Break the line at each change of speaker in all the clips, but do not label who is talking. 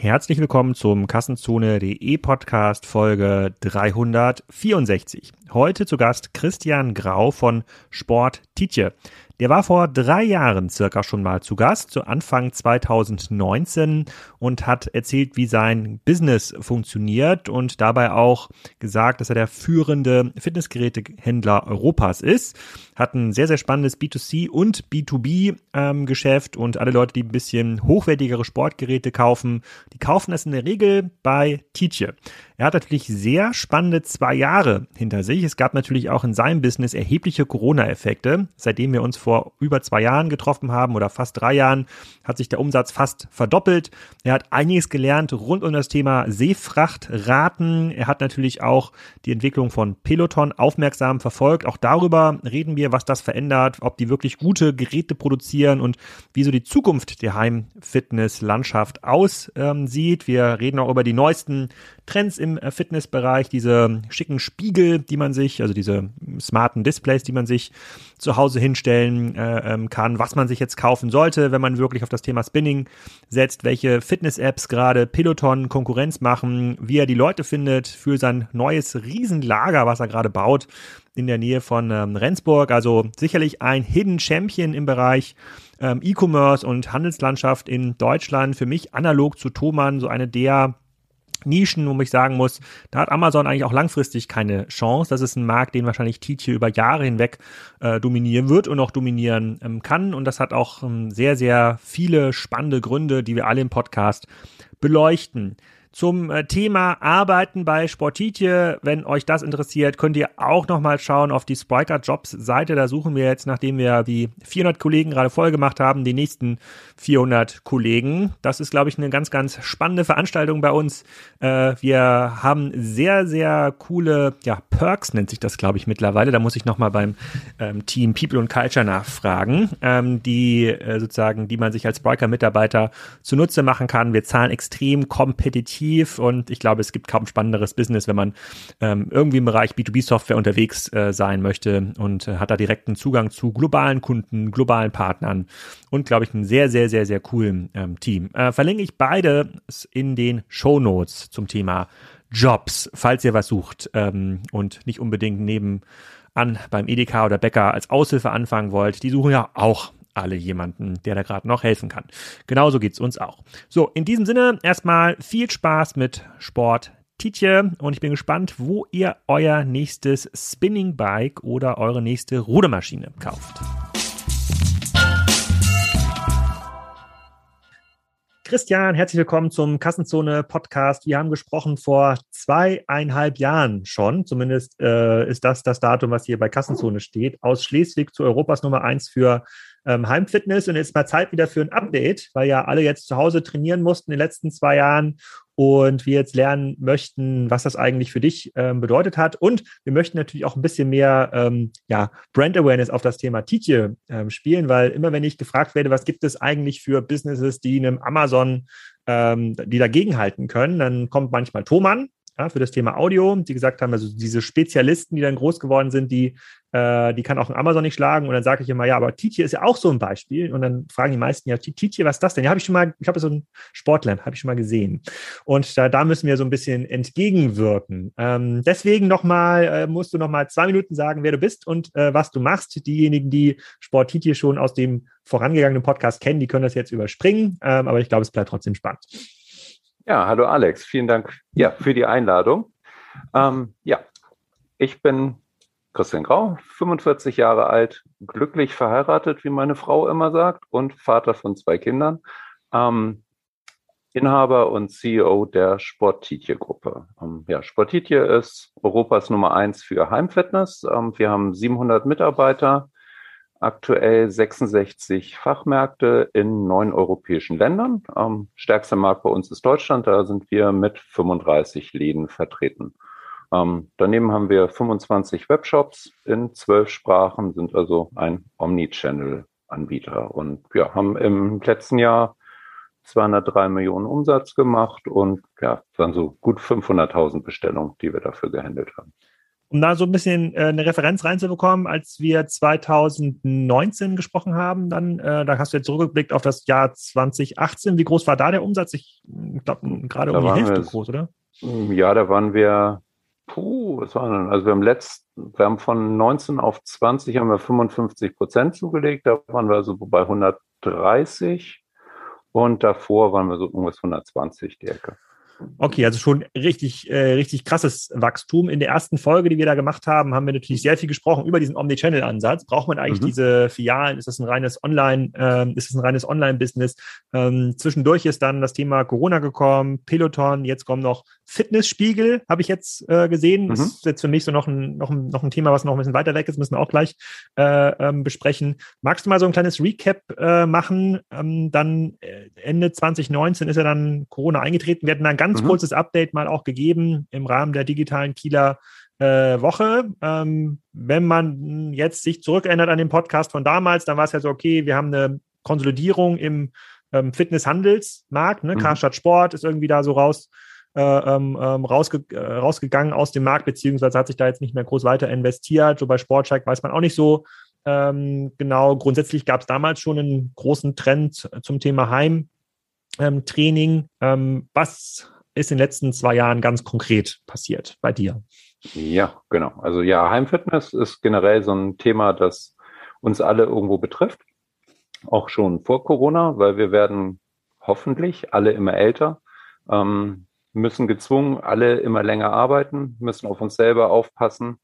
Herzlich willkommen zum Kassenzone.de Podcast Folge 364. Heute zu Gast Christian Grau von Sport Tietje. Der war vor drei Jahren circa schon mal zu Gast, zu Anfang 2019 und hat erzählt, wie sein Business funktioniert und dabei auch gesagt, dass er der führende Fitnessgerätehändler Europas ist. Hat ein sehr, sehr spannendes B2C und B2B ähm, und alle Leute, die ein bisschen hochwertigere Sportgeräte kaufen, die kaufen das in der Regel bei Tietje. Er hat natürlich sehr spannende zwei Jahre hinter sich. Es gab natürlich auch in seinem Business erhebliche Corona-Effekte. Seitdem wir uns vor über zwei Jahren getroffen haben oder fast drei Jahren, hat sich der Umsatz fast verdoppelt. Er hat einiges gelernt rund um das Thema Seefrachtraten. Er hat natürlich auch die Entwicklung von Peloton aufmerksam verfolgt. Auch darüber reden wir, was das verändert, ob die wirklich gute Geräte produzieren und wie so die Zukunft der Heimfitness-Landschaft aussieht. Wir reden auch über die neuesten Trends im äh, Fitnessbereich, diese schicken Spiegel, die man sich, also diese smarten Displays, die man sich zu Hause hinstellen äh, ähm, kann, was man sich jetzt kaufen sollte, wenn man wirklich auf das Thema Spinning setzt, welche Fitness-Apps gerade Peloton Konkurrenz machen, wie er die Leute findet für sein neues Riesenlager, was er gerade baut in der Nähe von ähm, Rendsburg. Also sicherlich ein Hidden Champion im Bereich ähm, E-Commerce und Handelslandschaft in Deutschland. Für mich analog zu Thomann so eine der Nischen, wo ich sagen muss, da hat Amazon eigentlich auch langfristig keine Chance. Das ist ein Markt, den wahrscheinlich Tietje über Jahre hinweg äh, dominieren wird und auch dominieren ähm, kann. Und das hat auch ähm, sehr, sehr viele spannende Gründe, die wir alle im Podcast beleuchten zum äh, Thema Arbeiten bei Sportitje. Wenn euch das interessiert, könnt ihr auch nochmal schauen auf die Spriker Jobs Seite. Da suchen wir jetzt, nachdem wir die 400 Kollegen gerade voll gemacht haben, die nächsten 400 Kollegen. Das ist, glaube ich, eine ganz, ganz spannende Veranstaltung bei uns. Äh, wir haben sehr, sehr coole, ja, Perks nennt sich das, glaube ich, mittlerweile. Da muss ich nochmal beim ähm, Team People and Culture nachfragen, ähm, die äh, sozusagen, die man sich als Spriker-Mitarbeiter zunutze machen kann. Wir zahlen extrem kompetitiv attraktiv und ich glaube, es gibt kaum spannenderes Business, wenn man ähm, irgendwie im Bereich B2B-Software unterwegs äh, sein möchte und äh, hat da direkten Zugang zu globalen Kunden, globalen Partnern und glaube ich, einen sehr, sehr, sehr, sehr coolen ähm, Team. Äh, verlinke ich beide in den Show Notes zum Thema Jobs, falls ihr was sucht ähm, und nicht unbedingt neben an beim Edeka oder Bäcker als Aushilfe anfangen wollt. Die suchen ja auch alle jemanden, der da gerade noch helfen kann. Genauso geht's uns auch. So, in diesem Sinne erstmal viel Spaß mit Sport Tietje und ich bin gespannt, wo ihr euer nächstes Spinning Bike oder eure nächste Rudermaschine kauft. Christian, herzlich willkommen zum Kassenzone Podcast. Wir haben gesprochen vor zweieinhalb Jahren schon. Zumindest äh, ist das das Datum, was hier bei Kassenzone steht. Aus Schleswig zu Europas Nummer eins für ähm, Heimfitness und jetzt mal Zeit wieder für ein Update, weil ja alle jetzt zu Hause trainieren mussten in den letzten zwei Jahren und wir jetzt lernen möchten, was das eigentlich für dich ähm, bedeutet hat. Und wir möchten natürlich auch ein bisschen mehr ähm, ja, Brand Awareness auf das Thema Tietje ähm, spielen, weil immer wenn ich gefragt werde, was gibt es eigentlich für Businesses, die einem Amazon, ähm, die dagegen halten können, dann kommt manchmal Thomann, ja, für das Thema Audio, die gesagt haben, also diese Spezialisten, die dann groß geworden sind, die, äh, die kann auch ein Amazon nicht schlagen. Und dann sage ich immer, ja, aber Tietje ist ja auch so ein Beispiel. Und dann fragen die meisten, ja, Tietje, was ist das denn? Ja, habe ich schon mal, ich habe so ein Sportler, habe ich schon mal gesehen. Und da, da müssen wir so ein bisschen entgegenwirken. Ähm, deswegen nochmal, äh, musst du nochmal zwei Minuten sagen, wer du bist und äh, was du machst. Diejenigen, die Sport Tietje schon aus dem vorangegangenen Podcast kennen, die können das jetzt überspringen. Ähm, aber ich glaube, es bleibt trotzdem spannend.
Ja, hallo Alex, vielen Dank ja, für die Einladung. Ähm, ja, ich bin Christian Grau, 45 Jahre alt, glücklich verheiratet, wie meine Frau immer sagt, und Vater von zwei Kindern. Ähm, Inhaber und CEO der Sportitje-Gruppe. Ähm, ja, Sportitje ist Europas Nummer eins für Heimfitness. Ähm, wir haben 700 Mitarbeiter aktuell 66 Fachmärkte in neun europäischen Ländern. Ähm, stärkster Markt bei uns ist Deutschland, da sind wir mit 35 Läden vertreten. Ähm, daneben haben wir 25 Webshops in zwölf Sprachen, sind also ein Omnichannel-Anbieter und ja, haben im letzten Jahr 203 Millionen Umsatz gemacht und ja, waren so gut 500.000 Bestellungen, die wir dafür gehandelt haben.
Um da so ein bisschen äh, eine Referenz reinzubekommen, als wir 2019 gesprochen haben, dann, äh, da hast du jetzt zurückgeblickt auf das Jahr 2018. Wie groß war da der Umsatz? Ich, glaube, gerade um die Hälfte groß, oder?
Ja, da waren wir, puh, was war denn? Also wir haben letzt, wir haben von 19 auf 20 haben wir 55 Prozent zugelegt, da waren wir so bei 130 und davor waren wir so irgendwas 120 die Ecke.
Okay, also schon richtig, äh, richtig krasses Wachstum. In der ersten Folge, die wir da gemacht haben, haben wir natürlich sehr viel gesprochen über diesen Omnichannel-Ansatz. Braucht man eigentlich mhm. diese Filialen? Ist das ein reines Online, ähm, ist das ein reines Online-Business? Ähm, zwischendurch ist dann das Thema Corona gekommen, Peloton, jetzt kommen noch Fitnessspiegel, habe ich jetzt äh, gesehen. Mhm. Das ist jetzt für mich so noch ein, noch, ein, noch ein Thema, was noch ein bisschen weiter weg ist, müssen wir auch gleich äh, ähm, besprechen. Magst du mal so ein kleines Recap äh, machen? Ähm, dann äh, Ende 2019 ist ja dann Corona eingetreten. Wir hatten dann ganz ganz mhm. kurzes Update mal auch gegeben im Rahmen der digitalen Kieler äh, Woche. Ähm, wenn man jetzt sich zurückerinnert an den Podcast von damals, dann war es ja so, okay, wir haben eine Konsolidierung im ähm, Fitnesshandelsmarkt. Ne? Mhm. Karstadt Sport ist irgendwie da so raus, äh, ähm, ähm, rausge äh, rausgegangen aus dem Markt, beziehungsweise hat sich da jetzt nicht mehr groß weiter investiert. So bei Sportcheck weiß man auch nicht so ähm, genau. Grundsätzlich gab es damals schon einen großen Trend zum Thema Heimtraining. Ähm, was ist in den letzten zwei Jahren ganz konkret passiert bei dir?
Ja, genau. Also ja, Heimfitness ist generell so ein Thema, das uns alle irgendwo betrifft. Auch schon vor Corona, weil wir werden hoffentlich alle immer älter, ähm, müssen gezwungen, alle immer länger arbeiten, müssen auf uns selber aufpassen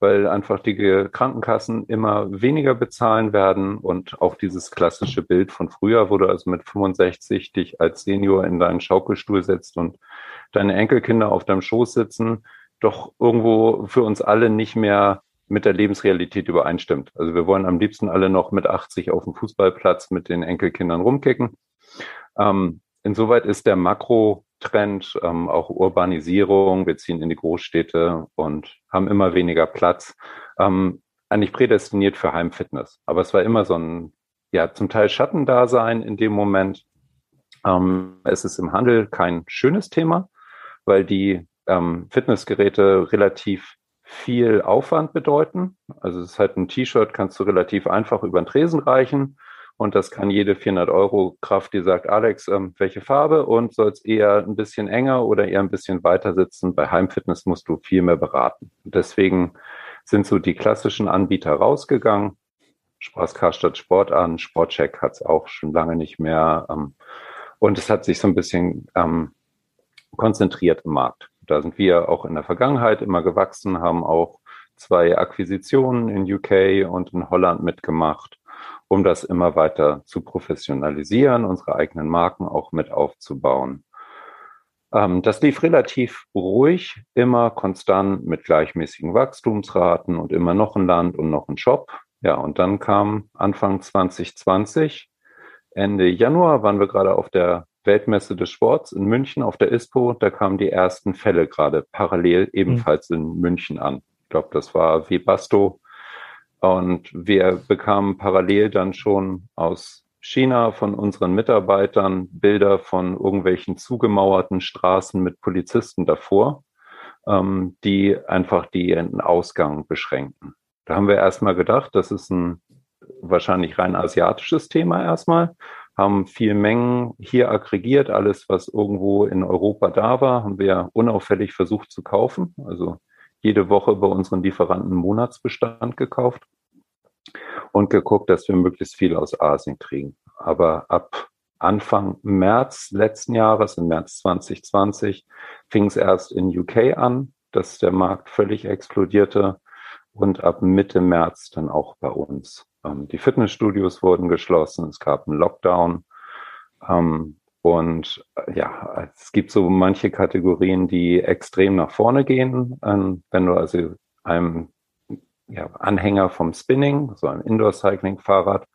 weil einfach die Krankenkassen immer weniger bezahlen werden und auch dieses klassische Bild von früher, wo du also mit 65 dich als Senior in deinen Schaukelstuhl setzt und deine Enkelkinder auf deinem Schoß sitzen, doch irgendwo für uns alle nicht mehr mit der Lebensrealität übereinstimmt. Also wir wollen am liebsten alle noch mit 80 auf dem Fußballplatz mit den Enkelkindern rumkicken. Ähm, insoweit ist der Makro Trend, ähm, auch Urbanisierung. Wir ziehen in die Großstädte und haben immer weniger Platz. Ähm, eigentlich prädestiniert für Heimfitness. Aber es war immer so ein, ja, zum Teil Schattendasein in dem Moment. Ähm, es ist im Handel kein schönes Thema, weil die ähm, Fitnessgeräte relativ viel Aufwand bedeuten. Also es ist halt ein T-Shirt, kannst du relativ einfach über den Tresen reichen. Und das kann jede 400 Euro Kraft, die sagt, Alex, ähm, welche Farbe und soll es eher ein bisschen enger oder eher ein bisschen weiter sitzen? Bei Heimfitness musst du viel mehr beraten. Deswegen sind so die klassischen Anbieter rausgegangen. Spaß Karstadt Sport an, Sportcheck hat es auch schon lange nicht mehr. Ähm, und es hat sich so ein bisschen ähm, konzentriert im Markt. Da sind wir auch in der Vergangenheit immer gewachsen, haben auch zwei Akquisitionen in UK und in Holland mitgemacht um das immer weiter zu professionalisieren, unsere eigenen Marken auch mit aufzubauen. Ähm, das lief relativ ruhig, immer konstant mit gleichmäßigen Wachstumsraten und immer noch ein Land und noch ein Shop. Ja, und dann kam Anfang 2020, Ende Januar waren wir gerade auf der Weltmesse des Sports in München auf der ISPO. Da kamen die ersten Fälle gerade parallel ebenfalls mhm. in München an. Ich glaube, das war Webasto und wir bekamen parallel dann schon aus China von unseren Mitarbeitern Bilder von irgendwelchen zugemauerten Straßen mit Polizisten davor, ähm, die einfach den Ausgang beschränken. Da haben wir erstmal gedacht, das ist ein wahrscheinlich rein asiatisches Thema erstmal, haben viel Mengen hier aggregiert, alles, was irgendwo in Europa da war, haben wir unauffällig versucht zu kaufen. Also jede Woche bei unseren Lieferanten Monatsbestand gekauft und geguckt, dass wir möglichst viel aus Asien kriegen. Aber ab Anfang März letzten Jahres, im März 2020, fing es erst in UK an, dass der Markt völlig explodierte und ab Mitte März dann auch bei uns. Ähm, die Fitnessstudios wurden geschlossen, es gab einen Lockdown. Ähm, und äh, ja, es gibt so manche Kategorien, die extrem nach vorne gehen. Ähm, wenn du also einem ja, Anhänger vom Spinning, so ein Indoor-Cycling-Fahrrad,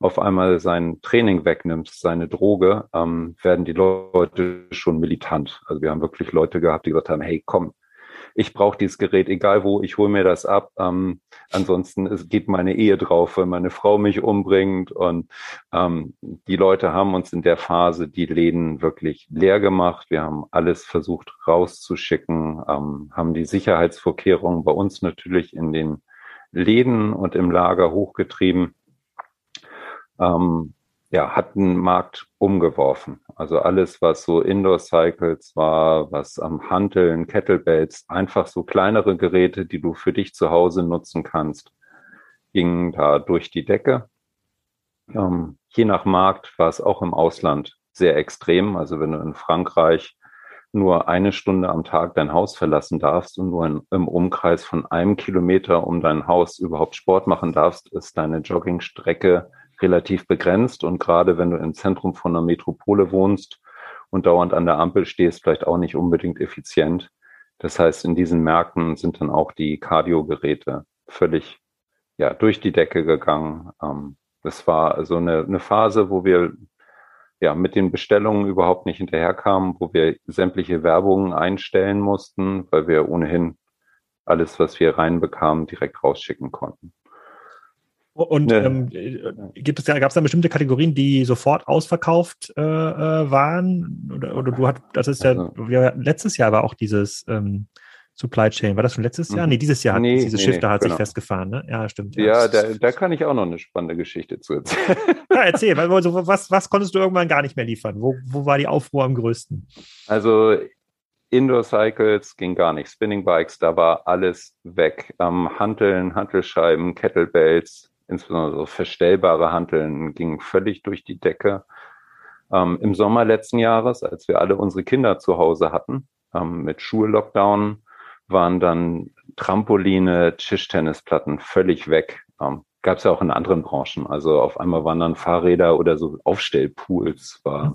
auf einmal sein Training wegnimmst, seine Droge, ähm, werden die Leute schon militant. Also wir haben wirklich Leute gehabt, die gesagt haben, hey, komm, ich brauche dieses Gerät, egal wo, ich hole mir das ab. Ähm, ansonsten es geht meine Ehe drauf, weil meine Frau mich umbringt. Und ähm, die Leute haben uns in der Phase die Läden wirklich leer gemacht. Wir haben alles versucht rauszuschicken, ähm, haben die Sicherheitsvorkehrungen bei uns natürlich in den Läden und im Lager hochgetrieben. Ähm, ja, hat den Markt umgeworfen. Also alles, was so Indoor-Cycles war, was am Hanteln, Kettlebells, einfach so kleinere Geräte, die du für dich zu Hause nutzen kannst, gingen da durch die Decke. Ähm, je nach Markt war es auch im Ausland sehr extrem. Also wenn du in Frankreich nur eine Stunde am Tag dein Haus verlassen darfst und nur in, im Umkreis von einem Kilometer um dein Haus überhaupt Sport machen darfst, ist deine Joggingstrecke relativ begrenzt und gerade wenn du im Zentrum von einer Metropole wohnst und dauernd an der Ampel stehst, vielleicht auch nicht unbedingt effizient. Das heißt, in diesen Märkten sind dann auch die Cardio-Geräte völlig ja, durch die Decke gegangen. Ähm, das war so eine, eine Phase, wo wir ja mit den Bestellungen überhaupt nicht hinterherkamen, wo wir sämtliche Werbungen einstellen mussten, weil wir ohnehin alles, was wir reinbekamen, direkt rausschicken konnten.
Und nee. ähm, gibt es ja, gab es da bestimmte Kategorien, die sofort ausverkauft äh, äh waren? Oder, oder du hast, das ist ja, also, ja, letztes Jahr war auch dieses ähm, Supply Chain. War das schon letztes Jahr? Mhm. Nee, dieses Jahr hat nee, dieses nee, Schiff da hat genau. sich festgefahren, ne? Ja, stimmt.
Ja, ja da, da kann ich auch noch eine spannende Geschichte zu erzählen.
Ja, erzähl, also, was, was konntest du irgendwann gar nicht mehr liefern? Wo, wo war die Aufruhr am größten?
Also Indoor Cycles ging gar nicht. Spinning Bikes, da war alles weg. Ähm, Hanteln, Hantelscheiben, Kettlebells, insbesondere so verstellbare Hanteln gingen völlig durch die Decke. Ähm, Im Sommer letzten Jahres, als wir alle unsere Kinder zu Hause hatten, ähm, mit Schullockdown, waren dann Trampoline, Tischtennisplatten völlig weg. Ähm, Gab es ja auch in anderen Branchen. Also auf einmal waren dann Fahrräder oder so Aufstellpools, war mhm.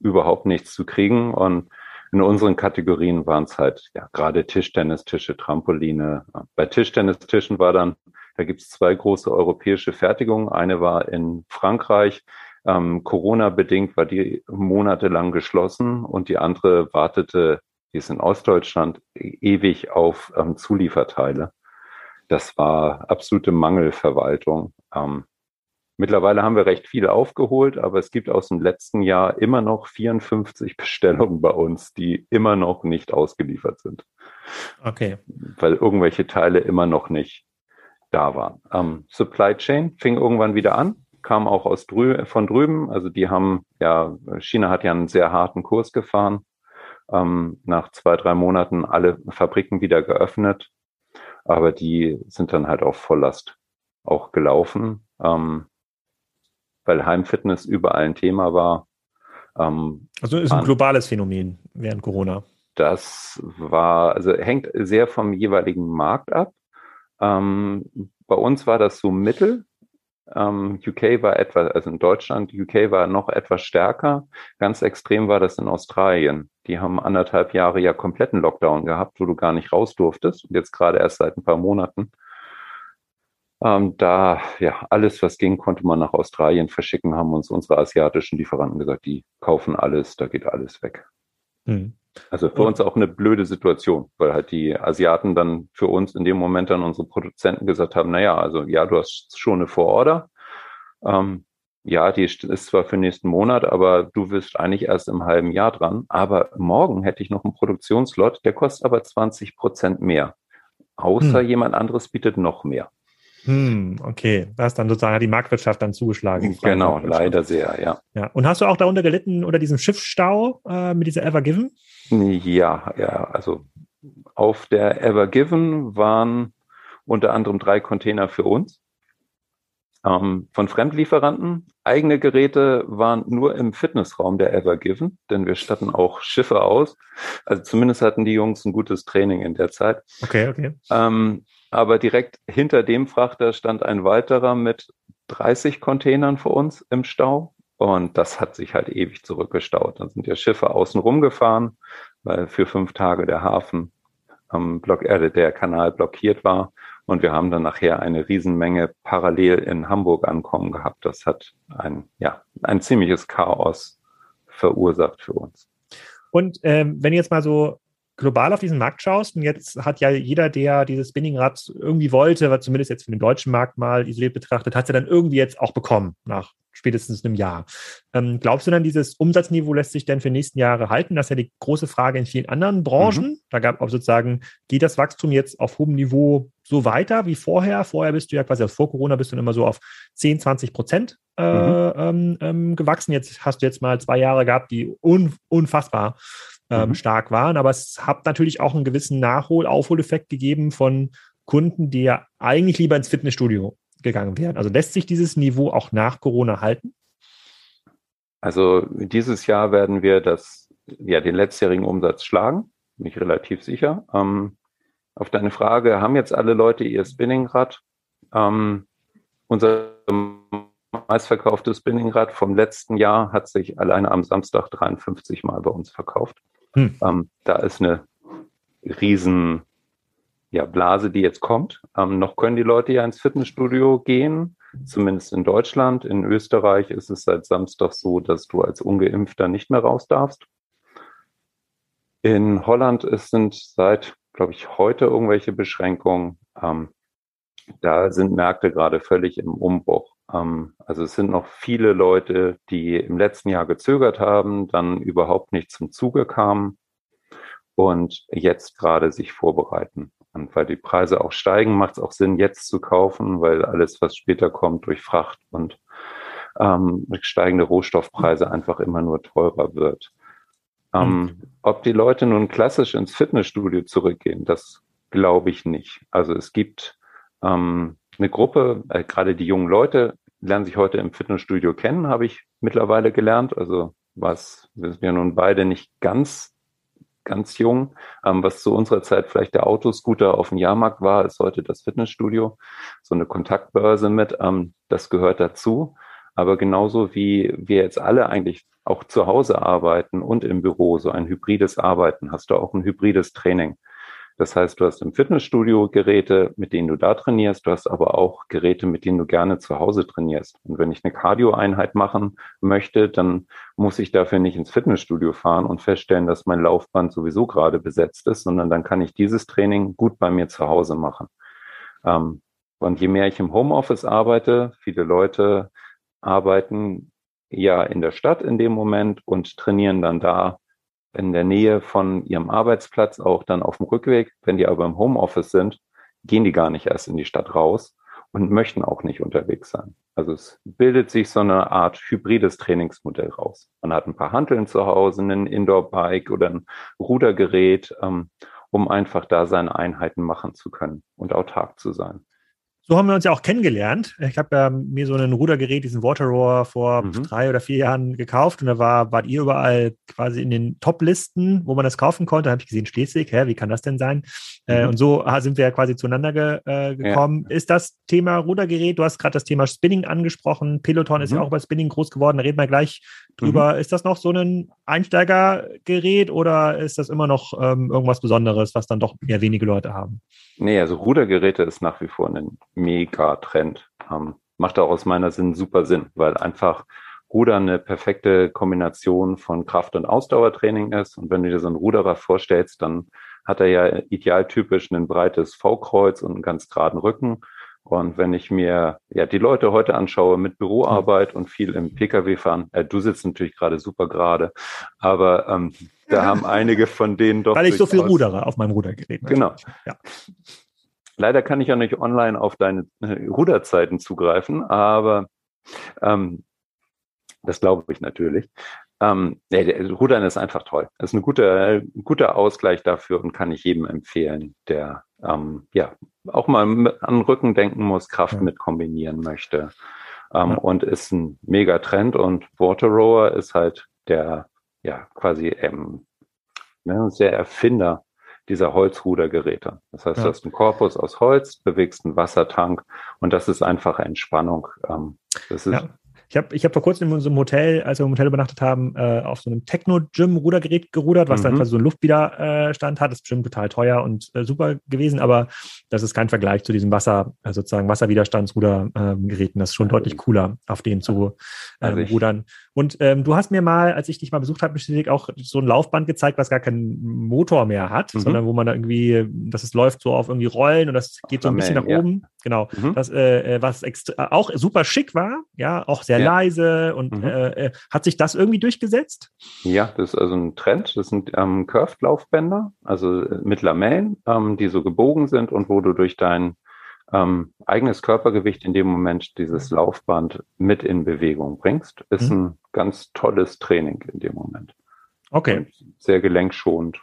überhaupt nichts zu kriegen. Und in unseren Kategorien waren es halt ja gerade Tischtennistische, Trampoline. Bei Tischtennistischen war dann da gibt es zwei große europäische Fertigungen. Eine war in Frankreich. Ähm, Corona-bedingt war die monatelang geschlossen und die andere wartete, die ist in Ostdeutschland, ewig auf ähm, Zulieferteile. Das war absolute Mangelverwaltung. Ähm, mittlerweile haben wir recht viel aufgeholt, aber es gibt aus dem letzten Jahr immer noch 54 Bestellungen bei uns, die immer noch nicht ausgeliefert sind.
Okay.
Weil irgendwelche Teile immer noch nicht da war. Ähm, Supply Chain fing irgendwann wieder an, kam auch aus drü von drüben. Also die haben ja, China hat ja einen sehr harten Kurs gefahren. Ähm, nach zwei, drei Monaten alle Fabriken wieder geöffnet. Aber die sind dann halt auf Volllast auch gelaufen, ähm, weil Heimfitness überall ein Thema war.
Ähm, also ist ein globales Phänomen während Corona.
Das war, also hängt sehr vom jeweiligen Markt ab. Ähm, bei uns war das so mittel. Ähm, UK war etwas, also in Deutschland, UK war noch etwas stärker. Ganz extrem war das in Australien. Die haben anderthalb Jahre ja kompletten Lockdown gehabt, wo du gar nicht raus durftest. Und jetzt gerade erst seit ein paar Monaten. Ähm, da, ja, alles, was ging, konnte man nach Australien verschicken, haben uns unsere asiatischen Lieferanten gesagt, die kaufen alles, da geht alles weg. Hm. Also für uns auch eine blöde Situation, weil halt die Asiaten dann für uns in dem Moment dann unsere Produzenten gesagt haben, naja, also ja, du hast schon eine Vororder. Ähm, ja, die ist zwar für nächsten Monat, aber du wirst eigentlich erst im halben Jahr dran. Aber morgen hätte ich noch einen Produktionslot, der kostet aber 20 Prozent mehr. Außer hm. jemand anderes bietet noch mehr.
Hm, okay. Da ist dann sozusagen die Marktwirtschaft dann zugeschlagen.
Genau, leider sehr, ja.
ja. Und hast du auch darunter gelitten unter diesem Schiffsstau äh, mit dieser Ever Given?
Ja, ja, also auf der Ever Given waren unter anderem drei Container für uns ähm, von Fremdlieferanten. Eigene Geräte waren nur im Fitnessraum der Ever Given, denn wir statten auch Schiffe aus. Also zumindest hatten die Jungs ein gutes Training in der Zeit.
Okay, okay.
Ähm, aber direkt hinter dem Frachter stand ein weiterer mit 30 Containern für uns im Stau. Und das hat sich halt ewig zurückgestaut. Dann sind ja Schiffe außen rumgefahren, weil für fünf Tage der Hafen am Block, äh, der Kanal blockiert war. Und wir haben dann nachher eine Riesenmenge parallel in Hamburg ankommen gehabt. Das hat ein, ja, ein ziemliches Chaos verursacht für uns.
Und ähm, wenn jetzt mal so global auf diesen Markt schaust, und jetzt hat ja jeder, der dieses Spinningrad irgendwie wollte, was zumindest jetzt für den deutschen Markt mal isoliert betrachtet, hat es ja dann irgendwie jetzt auch bekommen, nach spätestens einem Jahr. Ähm, glaubst du dann, dieses Umsatzniveau lässt sich denn für die nächsten Jahre halten? Das ist ja die große Frage in vielen anderen Branchen. Mhm. Da gab auch sozusagen, geht das Wachstum jetzt auf hohem Niveau so weiter wie vorher? Vorher bist du ja quasi, also vor Corona bist du immer so auf 10, 20 Prozent äh, mhm. ähm, ähm, gewachsen. Jetzt hast du jetzt mal zwei Jahre gehabt, die un unfassbar ähm, mhm. stark waren. Aber es hat natürlich auch einen gewissen Nachhol-, Aufholeffekt gegeben von Kunden, die ja eigentlich lieber ins Fitnessstudio gegangen wären. Also lässt sich dieses Niveau auch nach Corona halten?
Also dieses Jahr werden wir das, ja, den letztjährigen Umsatz schlagen, bin ich relativ sicher. Ähm, auf deine Frage, haben jetzt alle Leute ihr Spinningrad? Ähm, unser meistverkauftes Spinningrad vom letzten Jahr hat sich alleine am Samstag 53 Mal bei uns verkauft. Hm. Ähm, da ist eine riesen ja, Blase, die jetzt kommt. Ähm, noch können die Leute ja ins Fitnessstudio gehen, zumindest in Deutschland. In Österreich ist es seit Samstag so, dass du als Ungeimpfter nicht mehr raus darfst. In Holland ist, sind seit, glaube ich, heute irgendwelche Beschränkungen. Ähm, da sind Märkte gerade völlig im Umbruch. Ähm, also es sind noch viele Leute, die im letzten Jahr gezögert haben, dann überhaupt nicht zum Zuge kamen und jetzt gerade sich vorbereiten. Und weil die Preise auch steigen, macht es auch Sinn, jetzt zu kaufen, weil alles, was später kommt, durch Fracht und ähm, steigende Rohstoffpreise einfach immer nur teurer wird. Ähm, mhm. Ob die Leute nun klassisch ins Fitnessstudio zurückgehen, das glaube ich nicht. Also es gibt ähm, eine Gruppe, äh, gerade die jungen Leute lernen sich heute im Fitnessstudio kennen, habe ich mittlerweile gelernt. Also was, wir sind ja nun beide nicht ganz ganz jung. Ähm, was zu unserer Zeit vielleicht der Autoscooter auf dem Jahrmarkt war, ist heute das Fitnessstudio. So eine Kontaktbörse mit, ähm, das gehört dazu. Aber genauso wie wir jetzt alle eigentlich auch zu Hause arbeiten und im Büro, so ein hybrides Arbeiten, hast du auch ein hybrides Training. Das heißt, du hast im Fitnessstudio Geräte, mit denen du da trainierst, du hast aber auch Geräte, mit denen du gerne zu Hause trainierst. Und wenn ich eine Cardio-Einheit machen möchte, dann muss ich dafür nicht ins Fitnessstudio fahren und feststellen, dass mein Laufband sowieso gerade besetzt ist, sondern dann kann ich dieses Training gut bei mir zu Hause machen. Ähm, und je mehr ich im Homeoffice arbeite, viele Leute arbeiten ja in der Stadt in dem Moment und trainieren dann da in der Nähe von ihrem Arbeitsplatz, auch dann auf dem Rückweg. Wenn die aber im Homeoffice sind, gehen die gar nicht erst in die Stadt raus und möchten auch nicht unterwegs sein. Also es bildet sich so eine Art hybrides Trainingsmodell raus. Man hat ein paar Hanteln zu Hause, ein Indoor-Bike oder ein Rudergerät, ähm, um einfach da seine Einheiten machen zu können und autark zu sein.
So haben wir uns ja auch kennengelernt. Ich habe ja mir so ein Rudergerät, diesen Waterroar, vor mhm. drei oder vier Jahren gekauft und da war, wart ihr überall quasi in den Top-Listen, wo man das kaufen konnte. Da habe ich gesehen, Schleswig, hä, wie kann das denn sein? Äh, mhm. Äh, und so sind wir ja quasi zueinander ge, äh, gekommen. Ja. Ist das Thema Rudergerät, du hast gerade das Thema Spinning angesprochen. Peloton mhm. ist ja mhm. auch bei Spinning groß geworden, da reden wir gleich drüber. Mhm. Ist das noch so ein Einsteigergerät oder ist das immer noch ähm, irgendwas Besonderes, was dann doch eher wenige Leute haben?
Nee, also Rudergeräte ist nach wie vor ein Mega-Trend. Ähm, macht auch aus meiner Sinn super Sinn, weil einfach Rudern eine perfekte Kombination von Kraft- und Ausdauertraining ist. Und wenn du dir so einen Ruderer vorstellst, dann hat er ja idealtypisch ein breites V-Kreuz und einen ganz geraden Rücken. Und wenn ich mir ja die Leute heute anschaue mit Büroarbeit und viel im Pkw fahren, äh, du sitzt natürlich gerade super gerade, aber ähm, da haben einige von denen doch.
Weil ich so viel rudere auf meinem Rudergerät.
Genau. Ja. Leider kann ich ja nicht online auf deine äh, Ruderzeiten zugreifen, aber ähm, das glaube ich natürlich. Ähm, ja, Rudern ist einfach toll. Das ist ein guter, ein guter Ausgleich dafür und kann ich jedem empfehlen, der ähm, ja auch mal an Rücken denken muss, Kraft ja. mit kombinieren möchte. Ähm, ja. Und ist ein mega Trend und Water Rower ist halt der, ja, quasi ähm, ne, der Erfinder dieser Holzrudergeräte. Das heißt, ja. du hast einen Korpus aus Holz, bewegst einen Wassertank und das ist einfach Entspannung. Ähm, das ist
Ich habe ich hab vor kurzem in unserem Hotel, als wir im Hotel übernachtet haben, äh, auf so einem Techno-Gym-Rudergerät gerudert, was mhm. dann quasi so einen Luftwiderstand hat. Das ist bestimmt total teuer und äh, super gewesen, aber das ist kein Vergleich zu diesem Wasser, äh, sozusagen Wasserwiderstandsrudergeräten. das ist schon deutlich cooler, auf denen zu ähm, also rudern. Und ähm, du hast mir mal, als ich dich mal besucht habe, bestätigt auch so ein Laufband gezeigt, was gar keinen Motor mehr hat, mhm. sondern wo man da irgendwie, dass es läuft so auf irgendwie Rollen und das geht so ein bisschen nach oben. Genau. Mhm. Das, äh, äh was auch super schick war, ja, auch sehr ja. leise und mhm. äh, äh, hat sich das irgendwie durchgesetzt?
Ja, das ist also ein Trend. Das sind ähm, Curved-Laufbänder, also äh, mit Lamellen, ähm, die so gebogen sind und wo du durch dein ähm, eigenes Körpergewicht in dem Moment dieses Laufband mit in Bewegung bringst, ist mhm. ein ganz tolles Training in dem Moment.
Okay.
Und sehr gelenkschonend.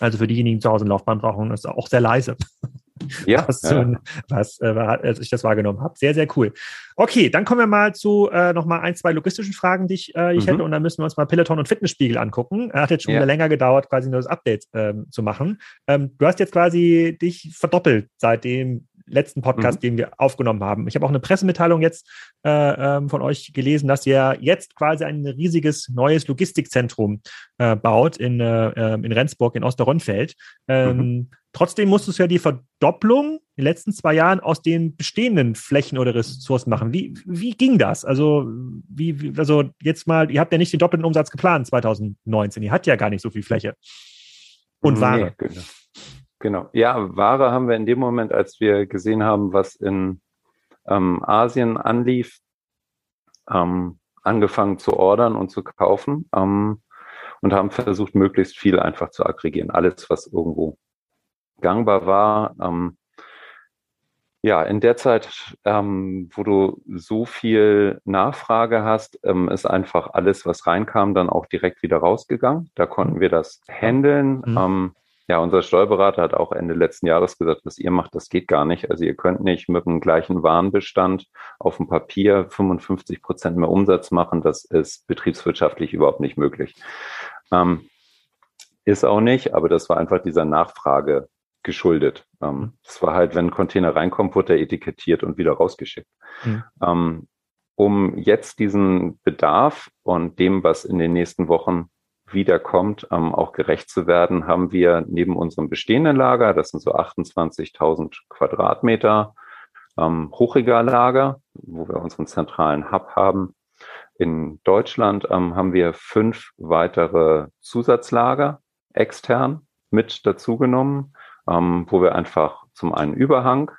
Also für diejenigen, die zu Hause ein Laufband brauchen, ist auch sehr leise.
Ja,
was, ja. Was äh, als ich das wahrgenommen habe. Sehr, sehr cool. Okay, dann kommen wir mal zu äh, nochmal ein, zwei logistischen Fragen, die ich, äh, ich mhm. hätte. Und dann müssen wir uns mal Peloton und Fitnessspiegel angucken. Er hat jetzt schon ja. wieder länger gedauert, quasi nur das Update ähm, zu machen. Ähm, du hast jetzt quasi dich verdoppelt, seitdem letzten Podcast, mhm. den wir aufgenommen haben. Ich habe auch eine Pressemitteilung jetzt äh, ähm, von euch gelesen, dass ihr jetzt quasi ein riesiges neues Logistikzentrum äh, baut in, äh, ähm, in Rendsburg in Osterronnfeld. Ähm, mhm. Trotzdem musstest du ja die Verdopplung in den letzten zwei Jahren aus den bestehenden Flächen oder Ressourcen machen. Wie, wie ging das? Also, wie, also jetzt mal, ihr habt ja nicht den doppelten Umsatz geplant 2019. Ihr habt ja gar nicht so viel Fläche. Und Ware. Nee,
genau. Genau. Ja, Ware haben wir in dem Moment, als wir gesehen haben, was in ähm, Asien anlief, ähm, angefangen zu ordern und zu kaufen ähm, und haben versucht, möglichst viel einfach zu aggregieren. Alles, was irgendwo gangbar war. Ähm, ja, in der Zeit, ähm, wo du so viel Nachfrage hast, ähm, ist einfach alles, was reinkam, dann auch direkt wieder rausgegangen. Da konnten wir das handeln. Mhm. Ja, unser Steuerberater hat auch Ende letzten Jahres gesagt, was ihr macht, das geht gar nicht. Also ihr könnt nicht mit dem gleichen Warenbestand auf dem Papier 55 Prozent mehr Umsatz machen. Das ist betriebswirtschaftlich überhaupt nicht möglich. Ähm, ist auch nicht, aber das war einfach dieser Nachfrage geschuldet. Ähm, das war halt, wenn ein Container reinkommt, wurde er etikettiert und wieder rausgeschickt. Mhm. Ähm, um jetzt diesen Bedarf und dem, was in den nächsten Wochen wiederkommt, ähm, auch gerecht zu werden, haben wir neben unserem bestehenden Lager, das sind so 28.000 Quadratmeter, ähm, Hochregallager, wo wir unseren zentralen Hub haben. In Deutschland ähm, haben wir fünf weitere Zusatzlager extern mit dazugenommen, ähm, wo wir einfach zum einen Überhang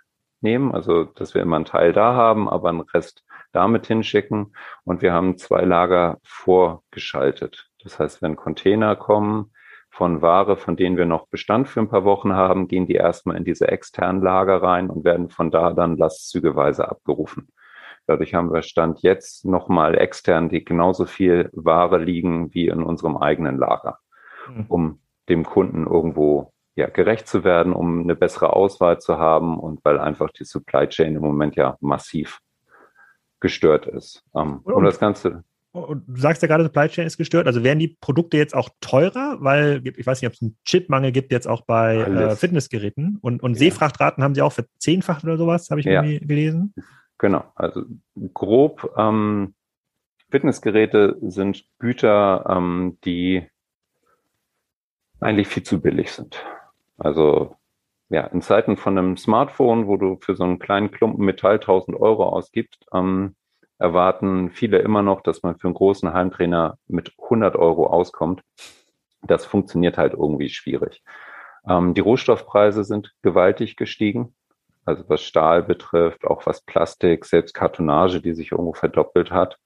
nehmen, also dass wir immer einen Teil da haben, aber einen Rest damit hinschicken. Und wir haben zwei Lager vorgeschaltet. Das heißt, wenn Container kommen von Ware, von denen wir noch Bestand für ein paar Wochen haben, gehen die erstmal in diese externen Lager rein und werden von da dann lastzügeweise abgerufen. Dadurch haben wir Stand jetzt nochmal extern, die genauso viel Ware liegen wie in unserem eigenen Lager, mhm. um dem Kunden irgendwo ja, gerecht zu werden, um eine bessere Auswahl zu haben und weil einfach die Supply Chain im Moment ja massiv gestört ist. Um, und das Ganze
und du sagst ja gerade, Supply Chain ist gestört. Also werden die Produkte jetzt auch teurer, weil ich weiß nicht, ob es einen Chipmangel gibt jetzt auch bei äh, Fitnessgeräten und, und ja. Seefrachtraten haben sie auch verzehnfacht oder sowas, habe ich ja. irgendwie gelesen.
Genau, also grob ähm, Fitnessgeräte sind Güter, ähm, die eigentlich viel zu billig sind. Also ja, in Zeiten von einem Smartphone, wo du für so einen kleinen Klumpen Metall 1000 Euro ausgibst, ähm, erwarten viele immer noch, dass man für einen großen Heimtrainer mit 100 Euro auskommt. Das funktioniert halt irgendwie schwierig. Ähm, die Rohstoffpreise sind gewaltig gestiegen. Also was Stahl betrifft, auch was Plastik, selbst Kartonage, die sich irgendwo verdoppelt hat.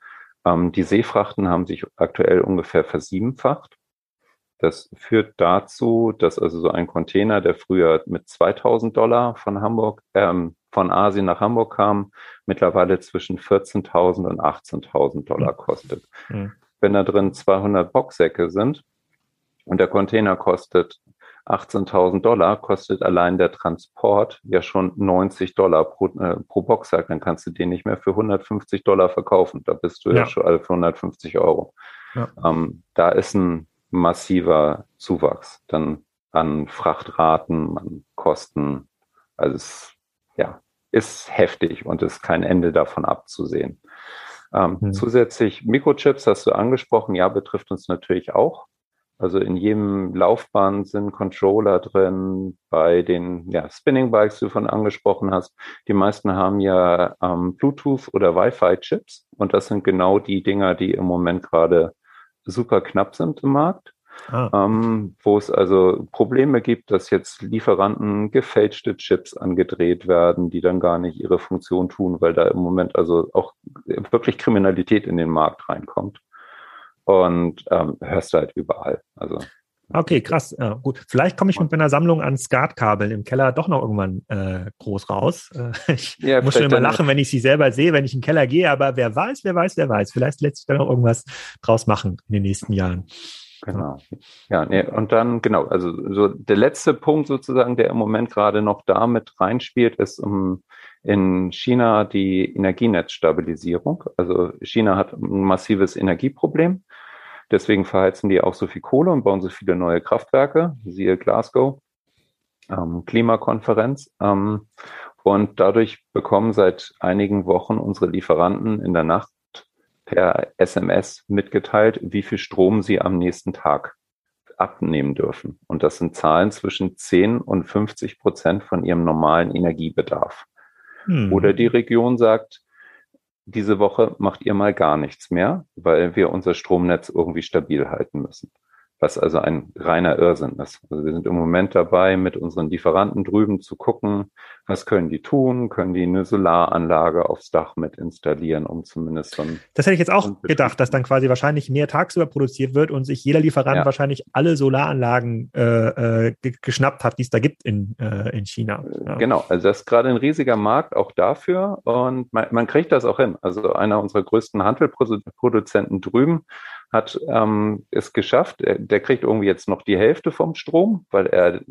Ähm, die Seefrachten haben sich aktuell ungefähr versiebenfacht. Das führt dazu, dass also so ein Container, der früher mit 2000 Dollar von Hamburg, ähm, von Asien nach Hamburg kam, mittlerweile zwischen 14.000 und 18.000 Dollar hm. kostet. Mhm. Wenn da drin 200 Boxsäcke sind und der Container kostet 18.000 Dollar, kostet allein der Transport ja schon 90 Dollar pro, äh, pro Boxsack. Dann kannst du den nicht mehr für 150 Dollar verkaufen. Da bist du ja, ja schon alle für 150 Euro. Ja. Ähm, da ist ein massiver Zuwachs dann an Frachtraten, an Kosten. Also es ja, ist heftig und ist kein Ende davon abzusehen. Ähm, hm. Zusätzlich Mikrochips hast du angesprochen, ja, betrifft uns natürlich auch. Also in jedem Laufband sind Controller drin, bei den ja, Spinning Bikes, die du von angesprochen hast. Die meisten haben ja ähm, Bluetooth oder Wi-Fi-Chips und das sind genau die Dinger, die im Moment gerade super knapp sind im Markt. Ah. Ähm, wo es also Probleme gibt, dass jetzt Lieferanten gefälschte Chips angedreht werden, die dann gar nicht ihre Funktion tun, weil da im Moment also auch wirklich Kriminalität in den Markt reinkommt. Und ähm, hörst du halt überall. Also
Okay, krass. Ja, gut. Vielleicht komme ich mit meiner Sammlung an Skatkabeln im Keller doch noch irgendwann äh, groß raus. Ich ja, muss schon immer lachen, wenn ich sie selber sehe, wenn ich in den Keller gehe. Aber wer weiß, wer weiß, wer weiß. Vielleicht lässt sich da noch irgendwas draus machen in den nächsten Jahren.
Genau. Ja, nee, und dann, genau, also so der letzte Punkt sozusagen, der im Moment gerade noch da mit reinspielt, ist um, in China die Energienetzstabilisierung. Also China hat ein massives Energieproblem. Deswegen verheizen die auch so viel Kohle und bauen so viele neue Kraftwerke, siehe Glasgow, ähm, Klimakonferenz. Ähm, und dadurch bekommen seit einigen Wochen unsere Lieferanten in der Nacht per SMS mitgeteilt, wie viel Strom sie am nächsten Tag abnehmen dürfen. Und das sind Zahlen zwischen 10 und 50 Prozent von ihrem normalen Energiebedarf. Hm. Oder die Region sagt, diese Woche macht ihr mal gar nichts mehr, weil wir unser Stromnetz irgendwie stabil halten müssen was also ein reiner Irrsinn ist. Also wir sind im Moment dabei, mit unseren Lieferanten drüben zu gucken, was können die tun? Können die eine Solaranlage aufs Dach mit installieren, um zumindest so ein
Das hätte ich jetzt auch gedacht, dass dann quasi wahrscheinlich mehr tagsüber produziert wird und sich jeder Lieferant ja. wahrscheinlich alle Solaranlagen äh, äh, geschnappt hat, die es da gibt in, äh, in China.
Ja. Genau, also das ist gerade ein riesiger Markt auch dafür und man, man kriegt das auch hin. Also einer unserer größten Handelproduzenten drüben hat ähm, es geschafft. Der, der kriegt irgendwie jetzt noch die Hälfte vom Strom, weil er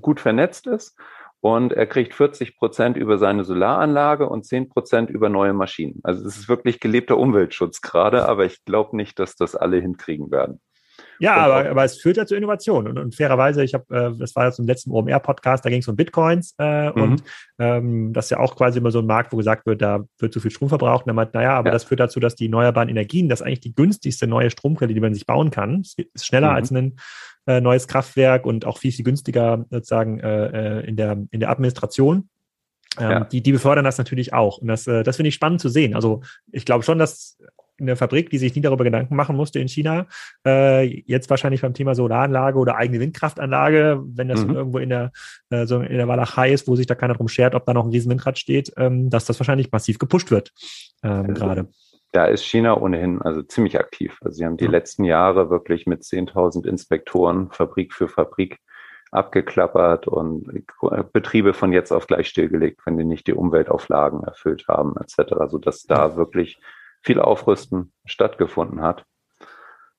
gut vernetzt ist. Und er kriegt 40 Prozent über seine Solaranlage und 10 Prozent über neue Maschinen. Also es ist wirklich gelebter Umweltschutz gerade, aber ich glaube nicht, dass das alle hinkriegen werden.
Ja, aber, aber es führt ja zu Innovation. Und, und fairerweise, ich habe, äh, das war jetzt im letzten OMR-Podcast, da ging es um Bitcoins äh, mhm. und ähm, das ist ja auch quasi immer so ein Markt, wo gesagt wird, da wird zu viel Strom verbraucht. Und er meint, naja, aber ja. das führt dazu, dass die erneuerbaren Energien, das ist eigentlich die günstigste neue Stromquelle, die man sich bauen kann. Es ist schneller mhm. als ein äh, neues Kraftwerk und auch viel, viel günstiger sozusagen äh, äh in, der, in der Administration. Ähm, ja. die, die befördern das natürlich auch. Und das, äh, das finde ich spannend zu sehen. Also ich glaube schon, dass eine Fabrik, die sich nie darüber Gedanken machen musste in China, äh, jetzt wahrscheinlich beim Thema Solaranlage oder eigene Windkraftanlage, wenn das mhm. irgendwo in der, äh, so in der Walachei ist, wo sich da keiner drum schert, ob da noch ein riesen Windrad steht, ähm, dass das wahrscheinlich massiv gepusht wird ähm, also, gerade.
Da ist China ohnehin also ziemlich aktiv. Also sie haben die ja. letzten Jahre wirklich mit 10.000 Inspektoren Fabrik für Fabrik abgeklappert und Betriebe von jetzt auf gleich stillgelegt, wenn die nicht die Umweltauflagen erfüllt haben, etc. Sodass da wirklich viel Aufrüsten stattgefunden hat.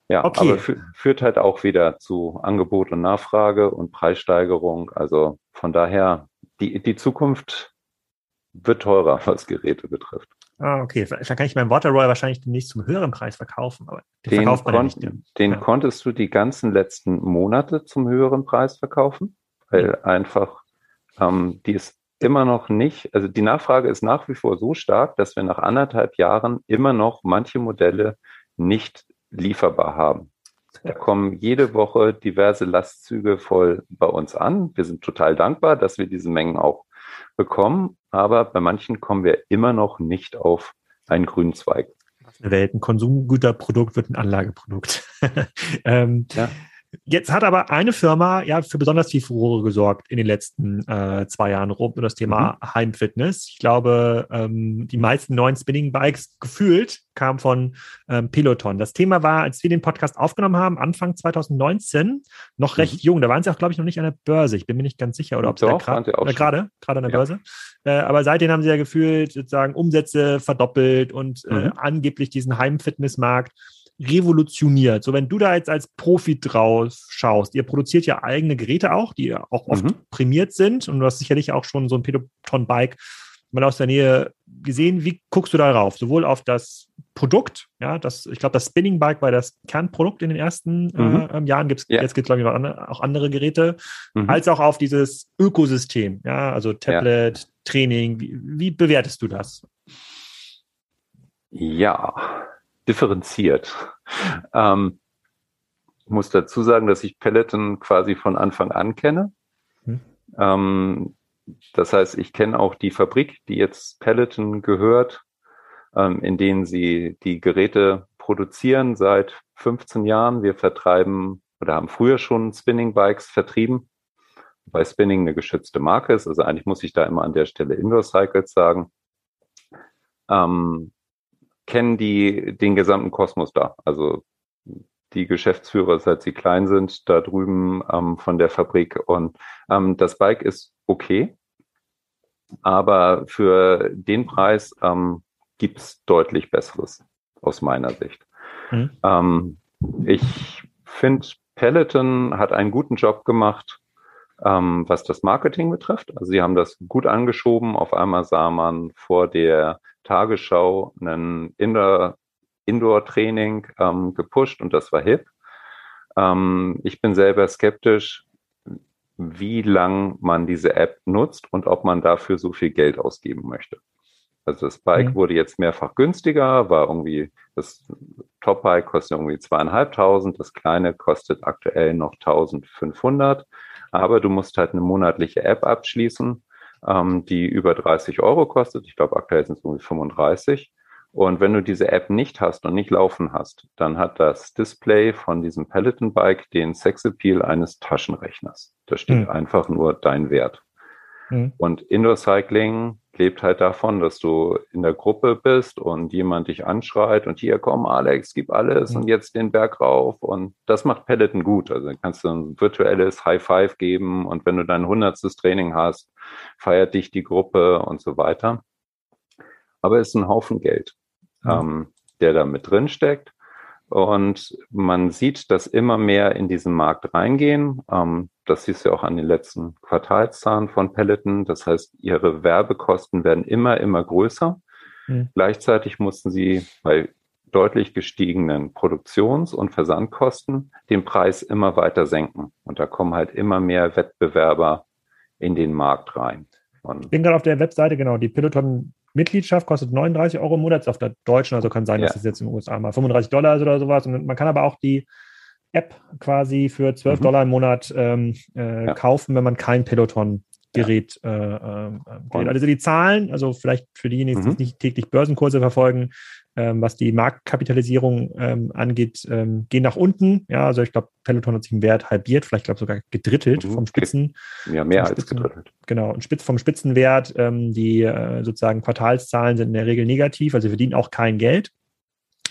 Ja, okay. aber führt halt auch wieder zu Angebot und Nachfrage und Preissteigerung. Also von daher, die, die Zukunft wird teurer, was Geräte betrifft.
Ah, okay. Vielleicht kann ich meinen Waterroy wahrscheinlich demnächst zum höheren Preis verkaufen, aber
den, den, verkauft man kon ja nicht. Den ja. konntest du die ganzen letzten Monate zum höheren Preis verkaufen, weil mhm. einfach ähm, die ist immer noch nicht, also die Nachfrage ist nach wie vor so stark, dass wir nach anderthalb Jahren immer noch manche Modelle nicht lieferbar haben. Da kommen jede Woche diverse Lastzüge voll bei uns an. Wir sind total dankbar, dass wir diese Mengen auch bekommen, aber bei manchen kommen wir immer noch nicht auf einen grünen Zweig.
Welt, ein Konsumgüterprodukt wird ein Anlageprodukt. ähm, ja. Jetzt hat aber eine Firma ja für besonders viel Furore gesorgt in den letzten äh, zwei Jahren rund um das Thema mhm. Heimfitness. Ich glaube, ähm, die meisten neuen Spinning Bikes gefühlt kamen von ähm, Peloton. Das Thema war, als wir den Podcast aufgenommen haben, Anfang 2019, noch recht mhm. jung. Da waren sie auch, glaube ich, noch nicht an der Börse. Ich bin mir nicht ganz sicher, oder ob sie gerade gerade gerade an der ja. Börse. Äh, aber seitdem haben sie ja gefühlt sozusagen Umsätze verdoppelt und äh, mhm. angeblich diesen Heimfitnessmarkt revolutioniert. So, wenn du da jetzt als Profi drauf schaust, ihr produziert ja eigene Geräte auch, die auch oft mhm. prämiert sind und du hast sicherlich auch schon so ein Peloton-Bike mal aus der Nähe gesehen. Wie guckst du darauf? Sowohl auf das Produkt, ja, das, ich glaube, das Spinning Bike war das Kernprodukt in den ersten mhm. äh, Jahren. Gibt's, ja. Jetzt gibt es, glaube ich, auch andere Geräte, mhm. als auch auf dieses Ökosystem, ja, also Tablet, ja. Training. Wie, wie bewertest du das?
Ja, differenziert. Ähm, ich muss dazu sagen, dass ich Peloton quasi von Anfang an kenne. Hm. Ähm, das heißt, ich kenne auch die Fabrik, die jetzt Peloton gehört, ähm, in denen sie die Geräte produzieren seit 15 Jahren. Wir vertreiben oder haben früher schon Spinning Bikes vertrieben, weil Spinning eine geschützte Marke ist. Also eigentlich muss ich da immer an der Stelle Indoor Cycles sagen. Ähm, kennen die den gesamten Kosmos da. Also die Geschäftsführer, seit sie klein sind, da drüben ähm, von der Fabrik. Und ähm, das Bike ist okay, aber für den Preis ähm, gibt es deutlich Besseres aus meiner Sicht. Mhm. Ähm, ich finde, Peloton hat einen guten Job gemacht, ähm, was das Marketing betrifft. Also sie haben das gut angeschoben. Auf einmal sah man vor der Tagesschau einen Indoor, Indoor-Training ähm, gepusht und das war hip. Ähm, ich bin selber skeptisch, wie lang man diese App nutzt und ob man dafür so viel Geld ausgeben möchte. Also das Bike mhm. wurde jetzt mehrfach günstiger, war irgendwie, das Top-Bike kostet irgendwie zweieinhalbtausend, das kleine kostet aktuell noch 1500, aber du musst halt eine monatliche App abschließen, ähm, die über 30 Euro kostet. Ich glaube, aktuell sind es irgendwie 35. Und wenn du diese App nicht hast und nicht laufen hast, dann hat das Display von diesem Peloton Bike den Sexappeal eines Taschenrechners. Da steht mhm. einfach nur dein Wert. Mhm. Und Indoor Cycling lebt halt davon, dass du in der Gruppe bist und jemand dich anschreit und hier komm Alex, gib alles mhm. und jetzt den Berg rauf und das macht Peloton gut. Also dann kannst du ein virtuelles High Five geben und wenn du dein hundertstes Training hast, feiert dich die Gruppe und so weiter. Aber es ist ein Haufen Geld, mhm. ähm, der da mit drin steckt. Und man sieht, dass immer mehr in diesen Markt reingehen. Ähm, das siehst du auch an den letzten Quartalszahlen von Peloton. Das heißt, ihre Werbekosten werden immer, immer größer. Mhm. Gleichzeitig mussten sie bei deutlich gestiegenen Produktions- und Versandkosten den Preis immer weiter senken. Und da kommen halt immer mehr Wettbewerber in den Markt rein.
Und ich bin gerade auf der Webseite, genau, die Peloton Mitgliedschaft kostet 39 Euro im Monat, ist auf der deutschen, also kann sein, ja. dass es jetzt in den USA mal 35 Dollar ist oder sowas. Und man kann aber auch die App quasi für 12 mhm. Dollar im Monat ähm, äh, ja. kaufen, wenn man kein Peloton-Gerät ja. äh, äh, Also die Zahlen, also vielleicht für diejenigen, die mhm. nicht täglich Börsenkurse verfolgen, ähm, was die Marktkapitalisierung ähm, angeht, ähm, gehen nach unten. Ja, also ich glaube, Peloton hat sich im Wert halbiert, vielleicht glaube sogar gedrittelt mhm. vom Spitzen.
Ja, mehr als Spitzen, gedrittelt.
Genau, und Spitz vom Spitzenwert. Ähm, die äh, sozusagen Quartalszahlen sind in der Regel negativ, also verdienen auch kein Geld.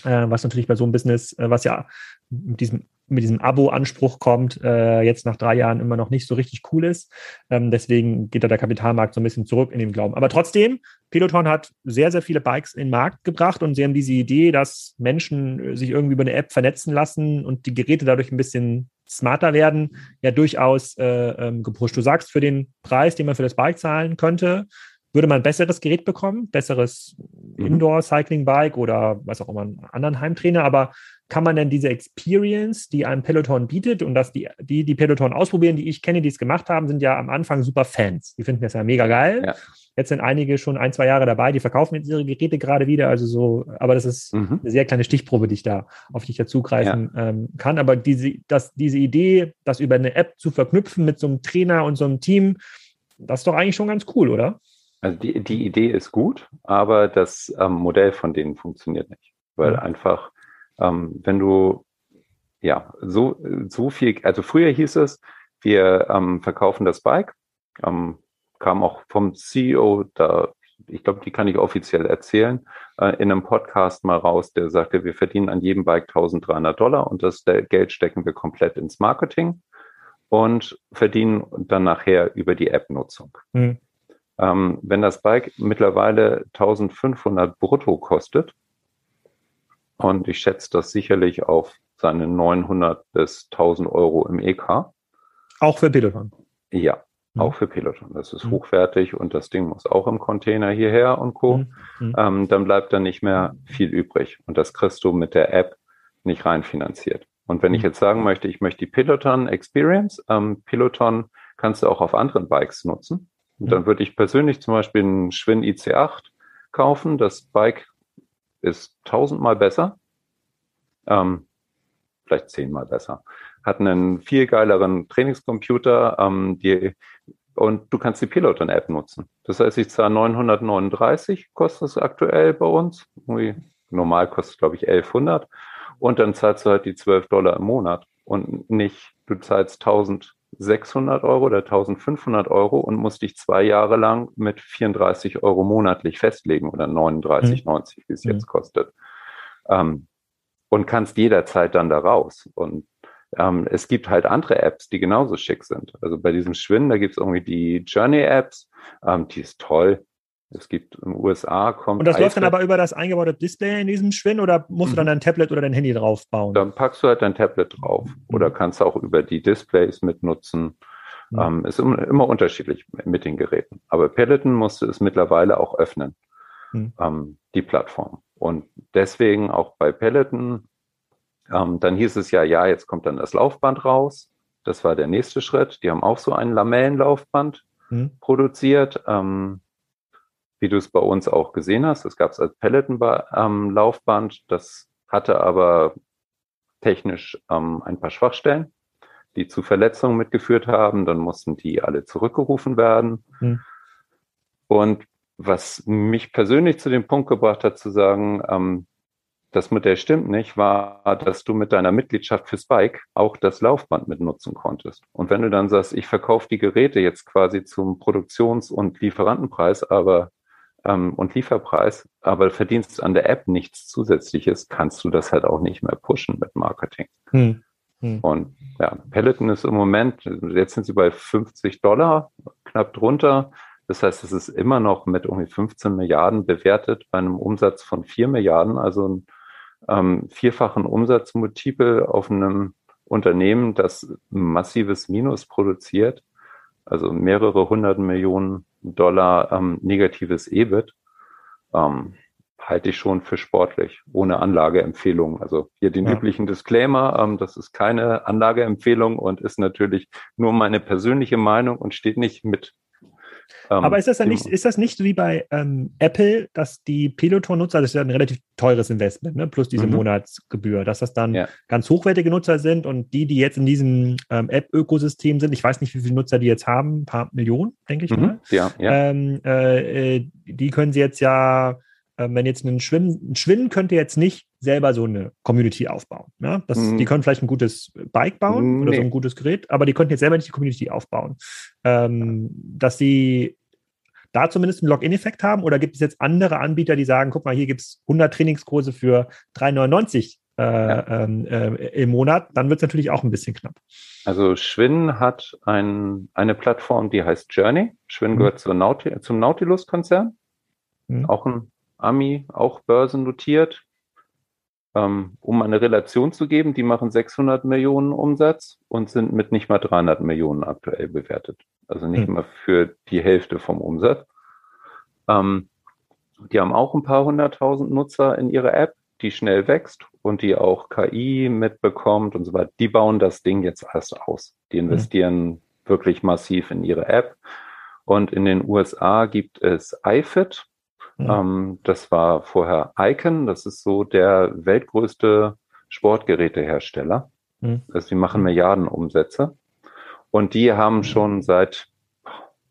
Äh, was natürlich bei so einem Business, äh, was ja mit diesem mit diesem Abo-Anspruch kommt, äh, jetzt nach drei Jahren immer noch nicht so richtig cool ist. Ähm, deswegen geht da der Kapitalmarkt so ein bisschen zurück in dem Glauben. Aber trotzdem, Peloton hat sehr, sehr viele Bikes in den Markt gebracht und sie haben diese Idee, dass Menschen sich irgendwie über eine App vernetzen lassen und die Geräte dadurch ein bisschen smarter werden, ja durchaus äh, ähm, gepusht. Du sagst, für den Preis, den man für das Bike zahlen könnte, würde man ein besseres Gerät bekommen, besseres mhm. Indoor-Cycling-Bike oder was auch immer, einen anderen Heimtrainer, aber kann man denn diese Experience, die einem Peloton bietet und dass die, die, die Peloton ausprobieren, die ich kenne, die es gemacht haben, sind ja am Anfang super Fans. Die finden das ja mega geil. Ja. Jetzt sind einige schon ein, zwei Jahre dabei, die verkaufen jetzt ihre Geräte gerade wieder. Also so, aber das ist mhm. eine sehr kleine Stichprobe, die ich da, auf die ich da zugreifen ja. ähm, kann. Aber diese, dass, diese Idee, das über eine App zu verknüpfen mit so einem Trainer und so einem Team, das ist doch eigentlich schon ganz cool, oder?
Also die, die Idee ist gut, aber das ähm, Modell von denen funktioniert nicht. Weil mhm. einfach ähm, wenn du ja so, so viel, also früher hieß es, wir ähm, verkaufen das Bike, ähm, kam auch vom CEO, da, ich glaube, die kann ich offiziell erzählen, äh, in einem Podcast mal raus, der sagte, wir verdienen an jedem Bike 1300 Dollar und das Geld stecken wir komplett ins Marketing und verdienen dann nachher über die App-Nutzung. Mhm. Ähm, wenn das Bike mittlerweile 1500 brutto kostet, und ich schätze das sicherlich auf seine 900 bis 1000 Euro im EK.
Auch für Peloton?
Ja, mhm. auch für Peloton. Das ist mhm. hochwertig und das Ding muss auch im Container hierher und Co. Mhm. mhm. Ähm, dann bleibt da nicht mehr viel übrig. Und das kriegst du mit der App nicht rein finanziert. Und wenn ich mhm. jetzt sagen möchte, ich möchte die Peloton Experience, ähm, Peloton kannst du auch auf anderen Bikes nutzen. Und dann würde ich persönlich zum Beispiel einen Schwinn IC8 kaufen. Das Bike ist tausendmal besser, ähm, vielleicht zehnmal besser. Hat einen viel geileren Trainingscomputer, ähm, die, und du kannst die Peloton-App nutzen. Das heißt, ich zahle 939, kostet es aktuell bei uns. Normal kostet es, glaube ich, 1100. Und dann zahlst du halt die 12 Dollar im Monat und nicht, du zahlst 1600 Euro oder 1500 Euro und musst dich zwei Jahre lang mit 34 Euro monatlich festlegen oder 39,90, mhm. wie es jetzt mhm. kostet. Ähm, und kannst jederzeit dann da raus. Und ähm, es gibt halt andere Apps, die genauso schick sind. Also bei diesem Schwinn, da gibt es irgendwie die Journey-Apps, ähm, die ist toll. Es gibt in den USA kommt.
Und das läuft dann aber über das eingebaute Display in diesem Schwinn oder musst mhm. du dann dein Tablet oder dein Handy drauf bauen?
Dann packst du halt dein Tablet drauf mhm. oder kannst auch über die Displays mitnutzen. Mhm. Ähm, ist immer, immer, unterschiedlich mit den Geräten. Aber Peloton musste es mittlerweile auch öffnen, mhm. ähm, die Plattform. Und deswegen auch bei Peloton, ähm, dann hieß es ja, ja, jetzt kommt dann das Laufband raus. Das war der nächste Schritt. Die haben auch so ein Lamellenlaufband mhm. produziert. Ähm, wie du es bei uns auch gesehen hast. Das gab es als Peloton-Laufband. Ähm, das hatte aber technisch ähm, ein paar Schwachstellen, die zu Verletzungen mitgeführt haben. Dann mussten die alle zurückgerufen werden. Mhm. Und was mich persönlich zu dem Punkt gebracht hat, zu sagen, ähm, das Modell stimmt nicht, war, dass du mit deiner Mitgliedschaft für Spike auch das Laufband mitnutzen konntest. Und wenn du dann sagst, ich verkaufe die Geräte jetzt quasi zum Produktions- und Lieferantenpreis, aber ähm, und Lieferpreis, aber verdienst an der App nichts Zusätzliches, kannst du das halt auch nicht mehr pushen mit Marketing. Hm. Hm. Und ja, Peloton ist im Moment, jetzt sind sie bei 50 Dollar, knapp drunter. Das heißt, es ist immer noch mit irgendwie 15 Milliarden bewertet bei einem Umsatz von 4 Milliarden, also ein ähm, vierfachen Umsatzmultiple auf einem Unternehmen, das massives Minus produziert, also mehrere hundert Millionen Dollar ähm, negatives EBIT, ähm, halte ich schon für sportlich, ohne Anlageempfehlung. Also hier den ja. üblichen Disclaimer, ähm, das ist keine Anlageempfehlung und ist natürlich nur meine persönliche Meinung und steht nicht mit
ähm, Aber ist das dann nicht, ist das nicht wie bei ähm, Apple, dass die Peloton-Nutzer, das ist ja ein relativ teures Investment, ne, plus diese mhm. Monatsgebühr, dass das dann ja. ganz hochwertige Nutzer sind und die, die jetzt in diesem ähm, App-Ökosystem sind, ich weiß nicht, wie viele Nutzer die jetzt haben, ein paar Millionen, denke ich mhm. mal. Ja, ja. Ähm, äh, äh die können sie jetzt ja wenn jetzt ein Schwimmen, ein Schwimmen könnte jetzt nicht selber so eine Community aufbauen. Ja? Das, mm. Die können vielleicht ein gutes Bike bauen nee. oder so ein gutes Gerät, aber die könnten jetzt selber nicht die Community aufbauen. Ähm, dass sie da zumindest einen Login-Effekt haben oder gibt es jetzt andere Anbieter, die sagen, guck mal, hier gibt es 100 Trainingskurse für 3,99 äh, ja. ähm, äh, im Monat, dann wird es natürlich auch ein bisschen knapp.
Also Schwinn hat ein, eine Plattform, die heißt Journey. Schwinn mhm. gehört Nauti zum Nautilus-Konzern. Mhm. Auch ein Ami, auch börsennotiert. Ähm, um eine Relation zu geben, die machen 600 Millionen Umsatz und sind mit nicht mal 300 Millionen aktuell bewertet. Also nicht hm. mal für die Hälfte vom Umsatz. Ähm, die haben auch ein paar hunderttausend Nutzer in ihrer App, die schnell wächst und die auch KI mitbekommt und so weiter. Die bauen das Ding jetzt erst aus. Die hm. investieren hm. wirklich massiv in ihre App. Und in den USA gibt es iFit. Mhm. Ähm, das war vorher Icon, das ist so der weltgrößte Sportgerätehersteller. Mhm. Also die machen Milliarden Umsätze. Und die haben schon seit,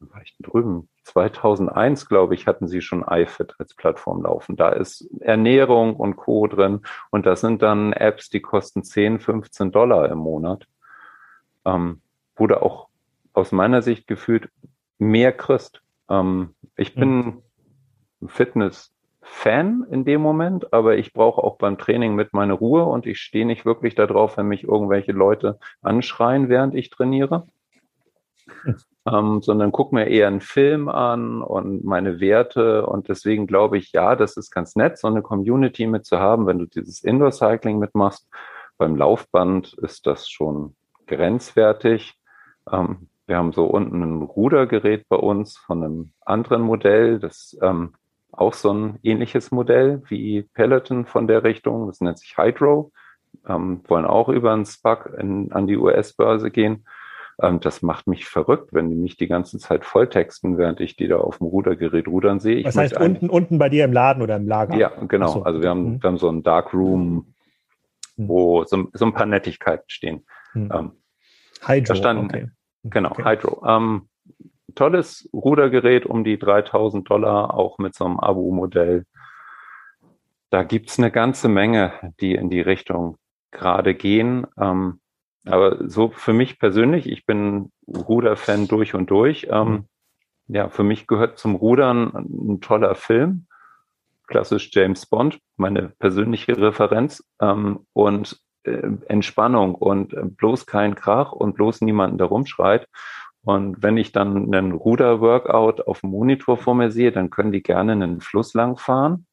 war ich drüben, 2001, glaube ich, hatten sie schon iFit als Plattform laufen. Da ist Ernährung und Co. drin. Und das sind dann Apps, die kosten 10, 15 Dollar im Monat. Ähm, wurde auch aus meiner Sicht gefühlt mehr kriegst. Ähm, ich bin mhm. Fitness-Fan in dem Moment, aber ich brauche auch beim Training mit meine Ruhe und ich stehe nicht wirklich darauf, wenn mich irgendwelche Leute anschreien, während ich trainiere. Ähm, sondern guck mir eher einen Film an und meine Werte. Und deswegen glaube ich, ja, das ist ganz nett, so eine Community mit zu haben, wenn du dieses Indoor-Cycling mitmachst. Beim Laufband ist das schon grenzwertig. Ähm, wir haben so unten ein Rudergerät bei uns von einem anderen Modell, das ähm, auch so ein ähnliches Modell wie Peloton von der Richtung. Das nennt sich Hydro. Ähm, wollen auch über einen SPAC in, an die US-Börse gehen. Ähm, das macht mich verrückt, wenn die mich die ganze Zeit volltexten, während ich die da auf dem Rudergerät rudern sehe. Ich
das heißt, unten, unten bei dir im Laden oder im Lager?
Ja, genau. So. Also wir haben, mhm. wir haben so ein Dark Room, mhm. wo so, so, ein paar Nettigkeiten stehen. Mhm. Ähm, Hydro, standen, okay. Genau, okay. Hydro. Ähm, tolles Rudergerät um die 3000 Dollar, auch mit so einem Abo-Modell. Da gibt's eine ganze Menge, die in die Richtung gerade gehen. Ähm, aber so für mich persönlich, ich bin Ruderfan durch und durch. Ähm, mhm. Ja, für mich gehört zum Rudern ein toller Film, klassisch James Bond, meine persönliche Referenz ähm, und äh, Entspannung und äh, bloß kein Krach und bloß niemanden, der rumschreit. Und wenn ich dann einen Ruder-Workout auf dem Monitor vor mir sehe, dann können die gerne einen Fluss lang fahren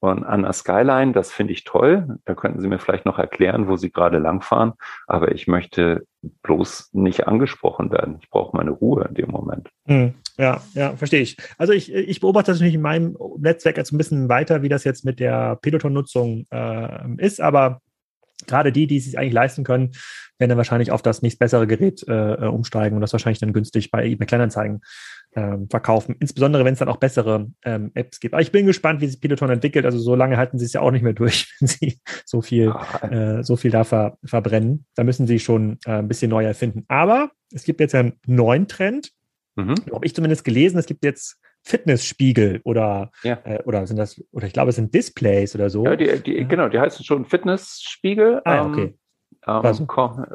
und an der Skyline, das finde ich toll. Da könnten Sie mir vielleicht noch erklären, wo Sie gerade langfahren. Aber ich möchte bloß nicht angesprochen werden. Ich brauche meine Ruhe in dem Moment.
Hm, ja, ja, verstehe ich. Also ich, ich beobachte das natürlich in meinem Netzwerk jetzt ein bisschen weiter, wie das jetzt mit der Peloton-Nutzung äh, ist. Aber gerade die, die es sich eigentlich leisten können, werden dann wahrscheinlich auf das nächst bessere Gerät äh, äh umsteigen und das wahrscheinlich dann günstig bei eBay Kleinanzeigen ähm, verkaufen. Insbesondere, wenn es dann auch bessere ähm, Apps gibt. Aber ich bin gespannt, wie sich Peloton entwickelt. Also so lange halten sie es ja auch nicht mehr durch, wenn sie so viel, ah. äh, so viel da ver verbrennen. Da müssen sie schon äh, ein bisschen neu erfinden. Aber es gibt jetzt einen neuen Trend. Mhm. Habe ich zumindest gelesen. Es gibt jetzt Fitnessspiegel oder, ja. äh, oder sind das, oder ich glaube, es sind Displays oder so.
Ja, die, die, ja. genau, die heißen schon Fitnessspiegel. Ah, okay. Ähm, ähm,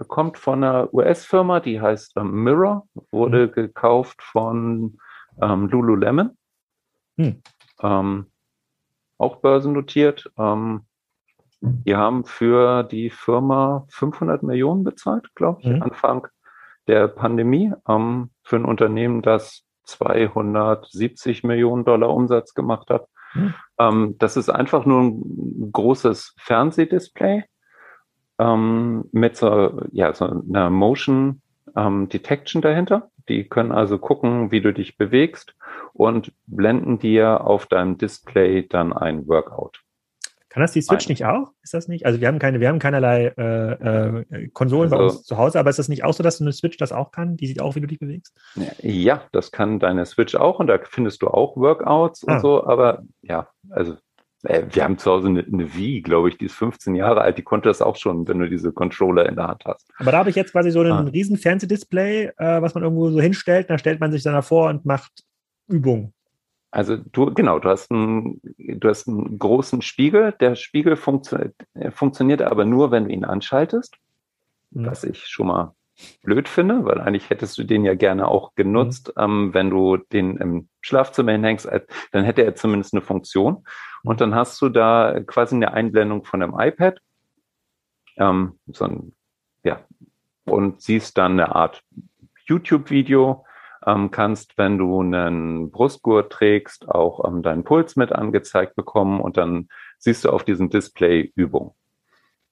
kommt von einer US-Firma, die heißt ähm, Mirror, wurde mhm. gekauft von ähm, Lululemon. Mhm. auch börsennotiert. Ähm, die haben für die Firma 500 Millionen bezahlt, glaube ich, mhm. Anfang der Pandemie, ähm, für ein Unternehmen, das 270 Millionen Dollar Umsatz gemacht hat. Mhm. das ist einfach nur ein großes Fernsehdisplay ähm, mit so, ja, so einer Motion ähm, Detection dahinter. Die können also gucken, wie du dich bewegst und blenden dir auf deinem Display dann ein Workout.
Kann das die Switch Nein. nicht auch? Ist das nicht? Also wir haben keine, wir haben keinerlei äh, äh, Konsolen also, bei uns zu Hause, aber ist das nicht auch so, dass eine Switch das auch kann? Die sieht auch, wie du dich bewegst?
Ja, das kann deine Switch auch und da findest du auch Workouts ah. und so, aber ja, also äh, wir haben zu Hause eine, eine Wii, glaube ich, die ist 15 Jahre alt, die konnte das auch schon, wenn du diese Controller in der Hand hast.
Aber da habe ich jetzt quasi so ein ah. riesen Fernsehdisplay, äh, was man irgendwo so hinstellt, da stellt man sich dann davor und macht Übungen.
Also du, genau, du hast einen, du hast einen großen Spiegel. Der Spiegel funktio äh, funktioniert aber nur, wenn du ihn anschaltest, mhm. was ich schon mal blöd finde, weil eigentlich hättest du den ja gerne auch genutzt, mhm. ähm, wenn du den im Schlafzimmer hinhängst, dann hätte er zumindest eine Funktion. Und dann hast du da quasi eine Einblendung von einem iPad, ähm, so ein, ja, und siehst dann eine Art YouTube-Video, ähm, kannst, wenn du einen Brustgurt trägst, auch ähm, deinen Puls mit angezeigt bekommen und dann siehst du auf diesem Display Übung.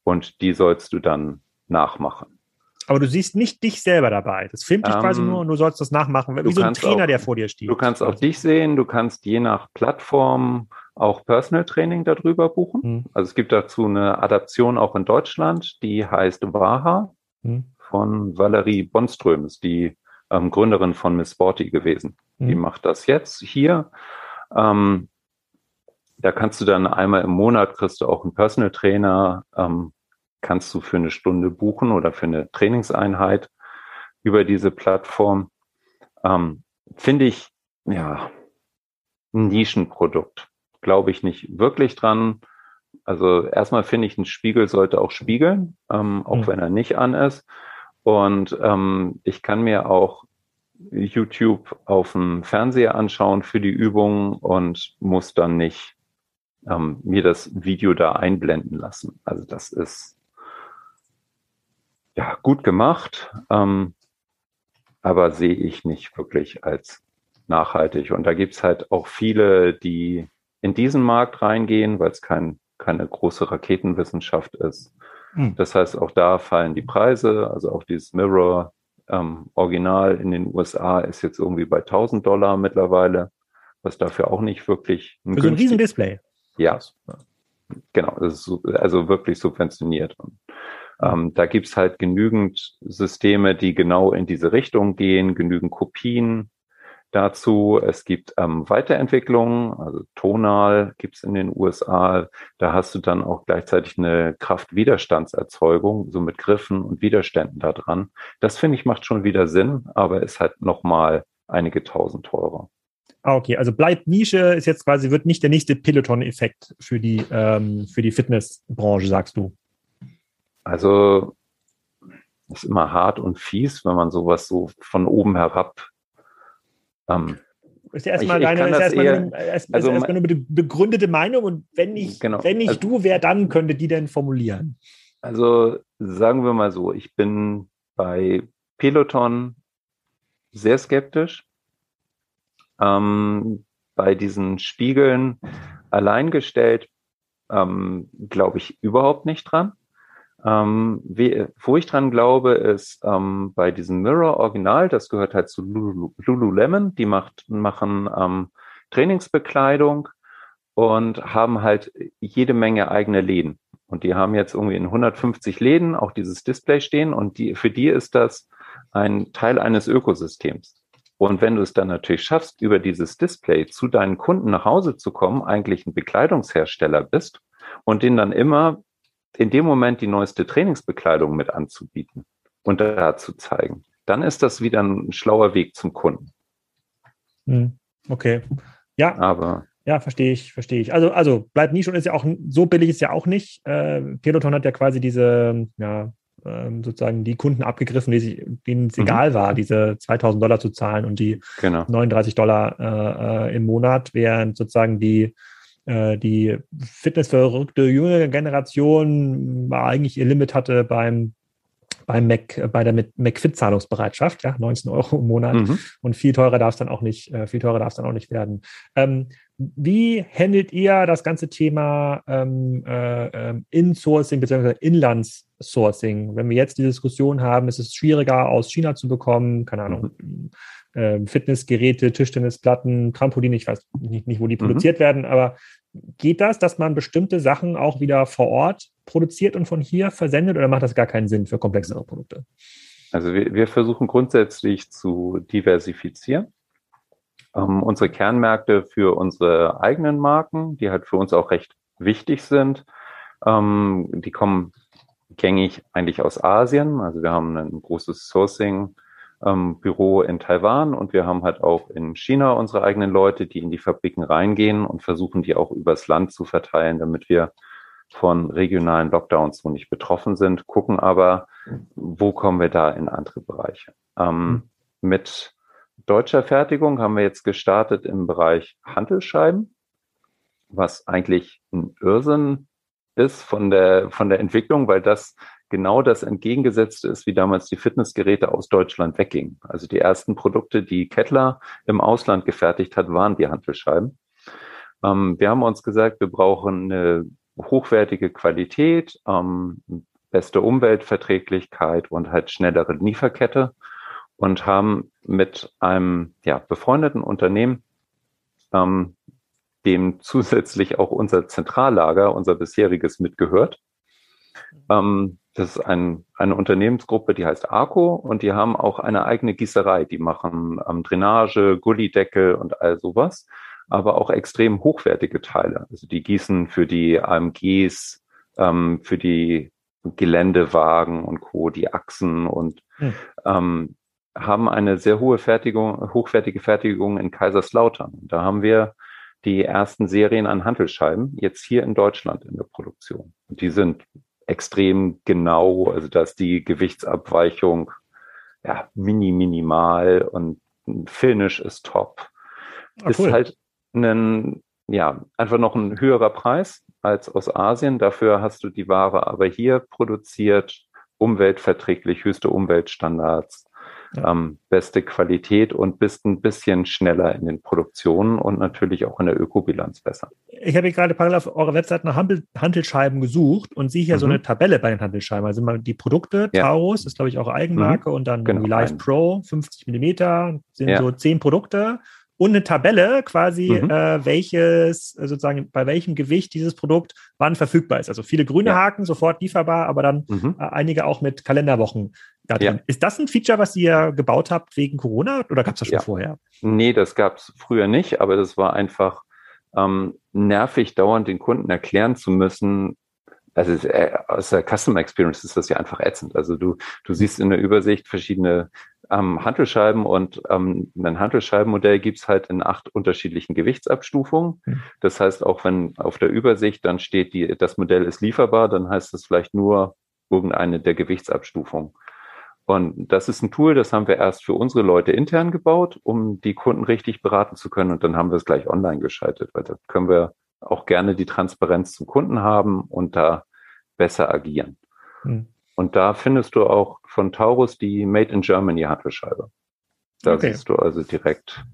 Und die sollst du dann nachmachen.
Aber du siehst nicht dich selber dabei. Das filmt dich ähm, quasi nur und du sollst das nachmachen, wie so ein Trainer, auch, der vor dir steht.
Du kannst auch dich sehen, du kannst je nach Plattform auch Personal Training darüber buchen. Mhm. Also es gibt dazu eine Adaption auch in Deutschland, die heißt Waha mhm. von Valerie Bonström, ist die ähm, Gründerin von Miss Sporty gewesen. Mhm. Die macht das jetzt hier. Ähm, da kannst du dann einmal im Monat kriegst du auch einen Personal Trainer, ähm, kannst du für eine Stunde buchen oder für eine Trainingseinheit über diese Plattform. Ähm, Finde ich, ja, ein Nischenprodukt. Glaube ich nicht wirklich dran. Also erstmal finde ich, ein Spiegel sollte auch spiegeln, ähm, auch mhm. wenn er nicht an ist. Und ähm, ich kann mir auch YouTube auf dem Fernseher anschauen für die Übungen und muss dann nicht ähm, mir das Video da einblenden lassen. Also das ist ja, gut gemacht, ähm, aber sehe ich nicht wirklich als nachhaltig. Und da gibt's halt auch viele, die in diesen Markt reingehen, weil es kein, keine große Raketenwissenschaft ist. Hm. Das heißt, auch da fallen die Preise, also auch dieses Mirror ähm, Original in den USA ist jetzt irgendwie bei 1000 Dollar mittlerweile, was dafür auch nicht wirklich
ein Für so ein Riesendisplay.
Ja, genau, also wirklich subventioniert. Ähm, da gibt's halt genügend Systeme, die genau in diese Richtung gehen, genügend Kopien dazu. Es gibt ähm, Weiterentwicklungen, also Tonal gibt's in den USA. Da hast du dann auch gleichzeitig eine Kraftwiderstandserzeugung, so mit Griffen und Widerständen da dran. Das finde ich macht schon wieder Sinn, aber ist halt nochmal einige tausend teurer.
Ah, okay, also bleibt Nische ist jetzt quasi, wird nicht der nächste Peloton-Effekt für die, ähm, für die Fitnessbranche, sagst du.
Also ist immer hart und fies, wenn man sowas so von oben herab
ähm, ist ja erstmal deine, ist erstmal, eher, eine, erst, also, erstmal eine begründete Meinung und wenn nicht, genau, wenn nicht also, du, wer dann könnte die denn formulieren?
Also sagen wir mal so, ich bin bei Peloton sehr skeptisch. Ähm, bei diesen Spiegeln alleingestellt ähm, glaube ich überhaupt nicht dran. Ähm, wie, wo ich dran glaube, ist ähm, bei diesem Mirror Original, das gehört halt zu Lulu, Lululemon, die macht, machen ähm, Trainingsbekleidung und haben halt jede Menge eigene Läden. Und die haben jetzt irgendwie in 150 Läden auch dieses Display stehen und die, für die ist das ein Teil eines Ökosystems. Und wenn du es dann natürlich schaffst, über dieses Display zu deinen Kunden nach Hause zu kommen, eigentlich ein Bekleidungshersteller bist und den dann immer in dem Moment die neueste Trainingsbekleidung mit anzubieten und da zu zeigen, dann ist das wieder ein schlauer Weg zum Kunden.
Hm, okay. Ja. Aber. Ja, verstehe ich, verstehe ich. Also, also bleibt nie schon, ist ja auch so billig ist ja auch nicht. Äh, Peloton hat ja quasi diese, ja, ähm, sozusagen die Kunden abgegriffen, die denen es mhm. egal war, diese 2000 Dollar zu zahlen und die genau. 39 Dollar äh, äh, im Monat, während sozusagen die die fitnessverrückte jüngere Generation eigentlich ihr Limit hatte beim beim Mac, bei der McFit-Zahlungsbereitschaft, ja, 19 Euro im Monat mhm. und viel teurer darf es dann auch nicht, äh, viel teurer darf es dann auch nicht werden. Ähm, wie handelt ihr das ganze Thema ähm, äh, ähm, Insourcing bzw. Inlandssourcing? Wenn wir jetzt die Diskussion haben, ist es schwieriger aus China zu bekommen, keine Ahnung, mhm. Äh, Fitnessgeräte, Tischtennisplatten, Trampoline, ich weiß nicht, nicht wo die mhm. produziert werden, aber Geht das, dass man bestimmte Sachen auch wieder vor Ort produziert und von hier versendet oder macht das gar keinen Sinn für komplexere Produkte?
Also wir, wir versuchen grundsätzlich zu diversifizieren. Ähm, unsere Kernmärkte für unsere eigenen Marken, die halt für uns auch recht wichtig sind, ähm, die kommen gängig eigentlich aus Asien. Also wir haben ein großes Sourcing ähm, Büro in Taiwan und wir haben halt auch in China unsere eigenen Leute, die in die Fabriken reingehen und versuchen, die auch übers Land zu verteilen, damit wir von regionalen Lockdowns so nicht betroffen sind, gucken aber, wo kommen wir da in andere Bereiche. Ähm, mhm. Mit deutscher Fertigung haben wir jetzt gestartet im Bereich Handelsscheiben, was eigentlich ein Irrsinn ist von der, von der Entwicklung, weil das genau das entgegengesetzte ist, wie damals die Fitnessgeräte aus Deutschland weggingen. Also die ersten Produkte, die Kettler im Ausland gefertigt hat, waren die Handelscheiben. Ähm, wir haben uns gesagt, wir brauchen eine hochwertige Qualität, ähm, beste Umweltverträglichkeit und halt schnellere Lieferkette und haben mit einem ja, befreundeten Unternehmen, ähm, dem zusätzlich auch unser Zentrallager, unser bisheriges mitgehört, ähm, das ist ein, eine Unternehmensgruppe, die heißt ARCO und die haben auch eine eigene Gießerei. Die machen ähm, Drainage, Gullideckel und all sowas, aber auch extrem hochwertige Teile. Also die gießen für die AMGs, ähm, für die Geländewagen und Co., die Achsen und hm. ähm, haben eine sehr hohe Fertigung, hochwertige Fertigung in Kaiserslautern. Da haben wir die ersten Serien an Handelsscheiben jetzt hier in Deutschland in der Produktion. Und die sind extrem genau, also dass die Gewichtsabweichung ja, mini minimal und Finish ist top. Ah, ist halt ein, ja, einfach noch ein höherer Preis als aus Asien. Dafür hast du die Ware aber hier produziert, umweltverträglich, höchste Umweltstandards ähm, beste Qualität und bist ein bisschen schneller in den Produktionen und natürlich auch in der Ökobilanz besser.
Ich habe gerade parallel auf eurer Webseite nach Handelsscheiben gesucht und sehe hier mhm. so eine Tabelle bei den Handelsscheiben. Also mal die Produkte, ja. Taurus, ist glaube ich auch Eigenmarke mhm. und dann genau. die Live Pro, 50 Millimeter, sind ja. so zehn Produkte und eine Tabelle quasi, mhm. äh, welches äh, sozusagen bei welchem Gewicht dieses Produkt wann verfügbar ist. Also viele grüne ja. Haken, sofort lieferbar, aber dann mhm. äh, einige auch mit Kalenderwochen. Ja. Ist das ein Feature, was ihr gebaut habt wegen Corona oder gab es das schon ja. vorher?
Nee, das gab es früher nicht, aber das war einfach ähm, nervig, dauernd den Kunden erklären zu müssen, also äh, aus der Customer Experience ist das ja einfach ätzend. Also du, du siehst in der Übersicht verschiedene ähm, Handelscheiben und ähm, ein Handelscheibenmodell gibt's halt in acht unterschiedlichen Gewichtsabstufungen. Hm. Das heißt, auch wenn auf der Übersicht dann steht, die, das Modell ist lieferbar, dann heißt das vielleicht nur irgendeine der Gewichtsabstufungen. Und das ist ein Tool, das haben wir erst für unsere Leute intern gebaut, um die Kunden richtig beraten zu können. Und dann haben wir es gleich online geschaltet, weil da können wir auch gerne die Transparenz zum Kunden haben und da besser agieren. Hm. Und da findest du auch von Taurus die Made in Germany Handelsscheibe. Da okay. siehst du also direkt.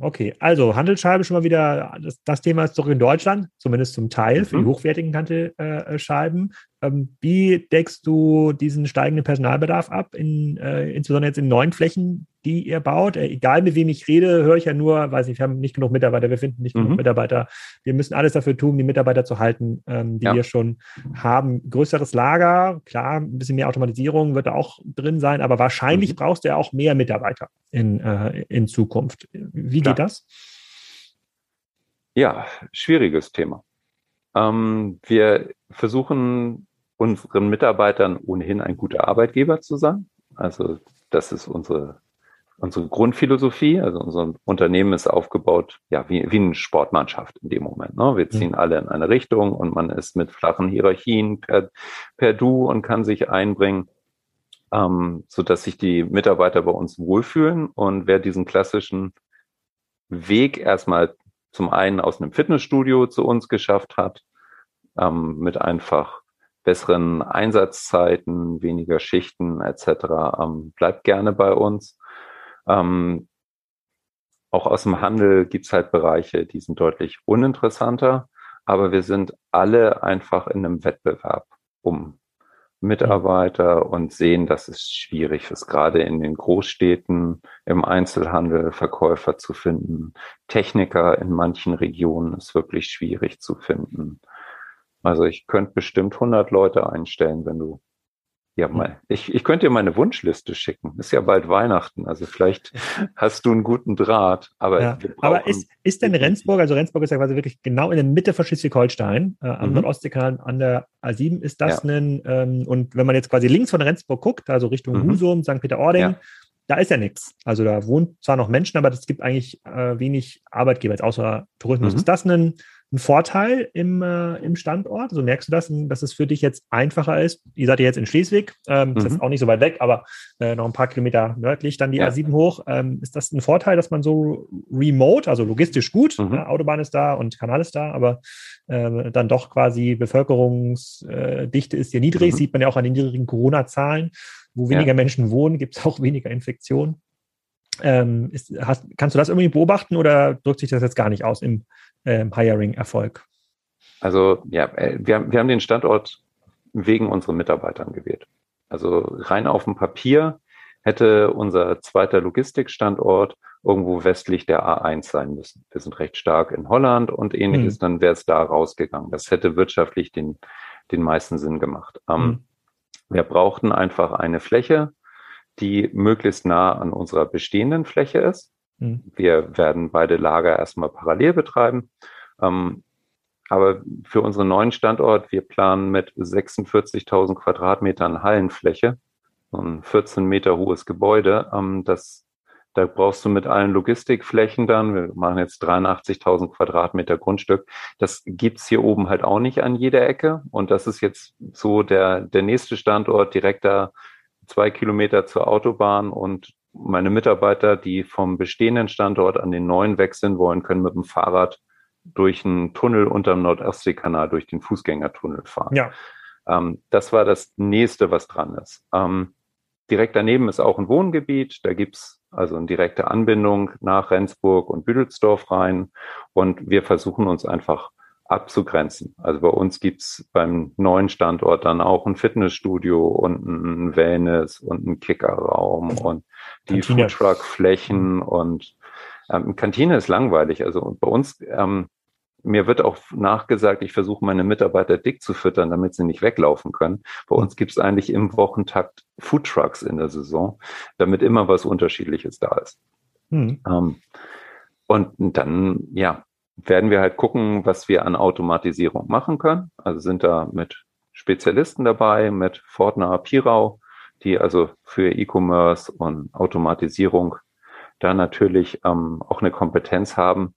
Okay, also Handelsscheibe schon mal wieder, das, das, Thema ist doch in Deutschland, zumindest zum Teil, für die mhm. hochwertigen Handelscheiben. Ähm, wie deckst du diesen steigenden Personalbedarf ab, in, äh, insbesondere jetzt in neuen Flächen, die ihr baut? Äh, egal mit wem ich rede, höre ich ja nur, weiß nicht, wir haben nicht genug Mitarbeiter, wir finden nicht mhm. genug Mitarbeiter. Wir müssen alles dafür tun, die Mitarbeiter zu halten, ähm, die ja. wir schon haben. Größeres Lager, klar, ein bisschen mehr Automatisierung wird da auch drin sein, aber wahrscheinlich mhm. brauchst du ja auch mehr Mitarbeiter in, äh, in Zukunft. Wie klar. geht das?
Ja, schwieriges Thema. Ähm, wir versuchen unseren Mitarbeitern ohnehin ein guter Arbeitgeber zu sein. Also das ist unsere, unsere Grundphilosophie. Also unser Unternehmen ist aufgebaut, ja, wie, wie eine Sportmannschaft in dem Moment. Ne? Wir ziehen mhm. alle in eine Richtung und man ist mit flachen Hierarchien per, per Du und kann sich einbringen, ähm, so dass sich die Mitarbeiter bei uns wohlfühlen. Und wer diesen klassischen Weg erstmal zum einen aus einem Fitnessstudio zu uns geschafft hat, ähm, mit einfach besseren Einsatzzeiten, weniger Schichten etc. Ähm, bleibt gerne bei uns. Ähm, auch aus dem Handel gibt's halt Bereiche, die sind deutlich uninteressanter, aber wir sind alle einfach in einem Wettbewerb um Mitarbeiter und sehen, dass es schwierig ist, gerade in den Großstädten im Einzelhandel Verkäufer zu finden. Techniker in manchen Regionen ist wirklich schwierig zu finden. Also ich könnte bestimmt 100 Leute einstellen, wenn du ja, hm. mal, ich, ich könnte dir meine Wunschliste schicken. Ist ja bald Weihnachten, also vielleicht hast du einen guten Draht. Aber,
ja. aber ist, ist denn Rendsburg, also Rendsburg ist ja quasi wirklich genau in der Mitte von Schleswig-Holstein, äh, am mhm. Nordostseekanal an der A7 ist das ja. ein, ähm, und wenn man jetzt quasi links von Rendsburg guckt, also Richtung mhm. Husum, St. Peter-Ording, ja. da ist ja nichts. Also da wohnen zwar noch Menschen, aber es gibt eigentlich äh, wenig Arbeitgeber, jetzt außer Tourismus. Mhm. Ist das ein ein Vorteil im, äh, im Standort? Also merkst du das, dass es für dich jetzt einfacher ist? Ihr seid ja jetzt in Schleswig, ähm, mhm. das ist auch nicht so weit weg, aber äh, noch ein paar Kilometer nördlich dann die ja. A7 hoch. Ähm, ist das ein Vorteil, dass man so remote, also logistisch gut, mhm. äh, Autobahn ist da und Kanal ist da, aber äh, dann doch quasi Bevölkerungsdichte ist hier niedrig, mhm. sieht man ja auch an den niedrigen Corona-Zahlen. Wo weniger ja. Menschen wohnen, gibt es auch weniger Infektionen. Ähm, ist, hast, kannst du das irgendwie beobachten oder drückt sich das jetzt gar nicht aus im ähm, Hiring-Erfolg?
Also ja, äh, wir, wir haben den Standort wegen unseren Mitarbeitern gewählt. Also rein auf dem Papier hätte unser zweiter Logistikstandort irgendwo westlich der A1 sein müssen. Wir sind recht stark in Holland und ähnliches, hm. dann wäre es da rausgegangen. Das hätte wirtschaftlich den, den meisten Sinn gemacht. Ähm, hm. Wir brauchten einfach eine Fläche, die möglichst nah an unserer bestehenden Fläche ist. Mhm. Wir werden beide Lager erstmal parallel betreiben. Ähm, aber für unseren neuen Standort, wir planen mit 46.000 Quadratmetern Hallenfläche, so ein 14 Meter hohes Gebäude. Ähm, das, da brauchst du mit allen Logistikflächen dann, wir machen jetzt 83.000 Quadratmeter Grundstück. Das gibt's hier oben halt auch nicht an jeder Ecke. Und das ist jetzt so der, der nächste Standort direkt da zwei Kilometer zur Autobahn und meine Mitarbeiter, die vom bestehenden Standort an den neuen wechseln wollen, können mit dem Fahrrad durch einen Tunnel unterm Nordostseekanal, durch den Fußgängertunnel fahren. Ja. Ähm, das war das nächste, was dran ist. Ähm, direkt daneben ist auch ein Wohngebiet. Da gibt's also eine direkte Anbindung nach Rendsburg und Büdelsdorf rein. Und wir versuchen uns einfach abzugrenzen. Also bei uns gibt's beim neuen Standort dann auch ein Fitnessstudio und ein Wellness und ein Kickerraum und die Foodtruck-Flächen und Ähm, Kantine ist langweilig. Also bei uns, ähm, mir wird auch nachgesagt, ich versuche meine Mitarbeiter dick zu füttern, damit sie nicht weglaufen können. Bei uns gibt es eigentlich im Wochentakt Food Trucks in der Saison, damit immer was Unterschiedliches da ist. Hm. Ähm, und dann, ja, werden wir halt gucken, was wir an Automatisierung machen können. Also sind da mit Spezialisten dabei, mit Fortner Pirau, die also für E-Commerce und Automatisierung da natürlich ähm, auch eine Kompetenz haben,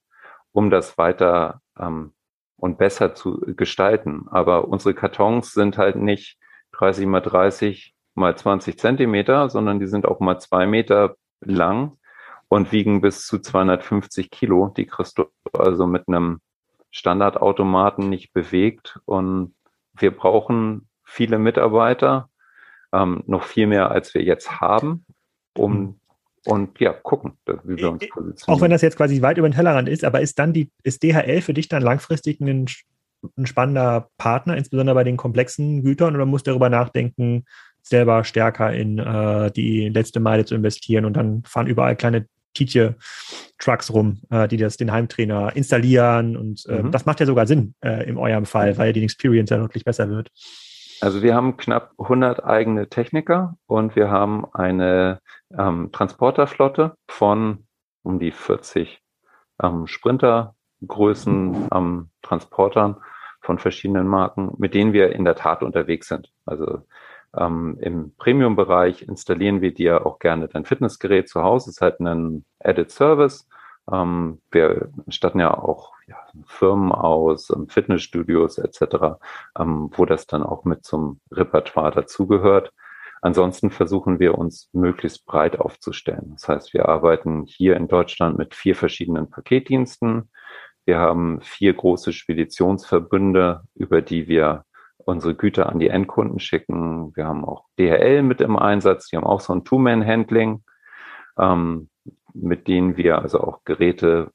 um das weiter ähm, und besser zu gestalten. Aber unsere Kartons sind halt nicht 30 mal 30 mal 20 Zentimeter, sondern die sind auch mal zwei Meter lang und wiegen bis zu 250 Kilo. Die kriegst du also mit einem Standardautomaten nicht bewegt. Und wir brauchen viele Mitarbeiter, ähm, noch viel mehr, als wir jetzt haben, um mhm und ja, gucken, wie wir uns
positionieren. Auch wenn das jetzt quasi weit über den Tellerrand ist, aber ist dann die, ist DHL für dich dann langfristig ein, ein spannender Partner, insbesondere bei den komplexen Gütern, oder musst du darüber nachdenken, selber stärker in äh, die letzte Meile zu investieren und dann fahren überall kleine Tietje-Trucks rum, äh, die das den Heimtrainer installieren und äh, mhm. das macht ja sogar Sinn äh, in eurem Fall, weil die Experience ja wirklich besser wird.
Also wir haben knapp 100 eigene Techniker und wir haben eine ähm, Transporterflotte von um die 40 ähm, Sprintergrößen ähm, Transportern von verschiedenen Marken, mit denen wir in der Tat unterwegs sind. Also ähm, im Premium-Bereich installieren wir dir auch gerne dein Fitnessgerät zu Hause. Es ist halt ein Added Service. Ähm, wir statten ja auch ja, Firmen aus, ähm, Fitnessstudios etc., ähm, wo das dann auch mit zum Repertoire dazugehört. Ansonsten versuchen wir uns möglichst breit aufzustellen. Das heißt, wir arbeiten hier in Deutschland mit vier verschiedenen Paketdiensten. Wir haben vier große Speditionsverbünde, über die wir unsere Güter an die Endkunden schicken. Wir haben auch DHL mit im Einsatz. Die haben auch so ein Two-Man-Handling, ähm, mit denen wir also auch Geräte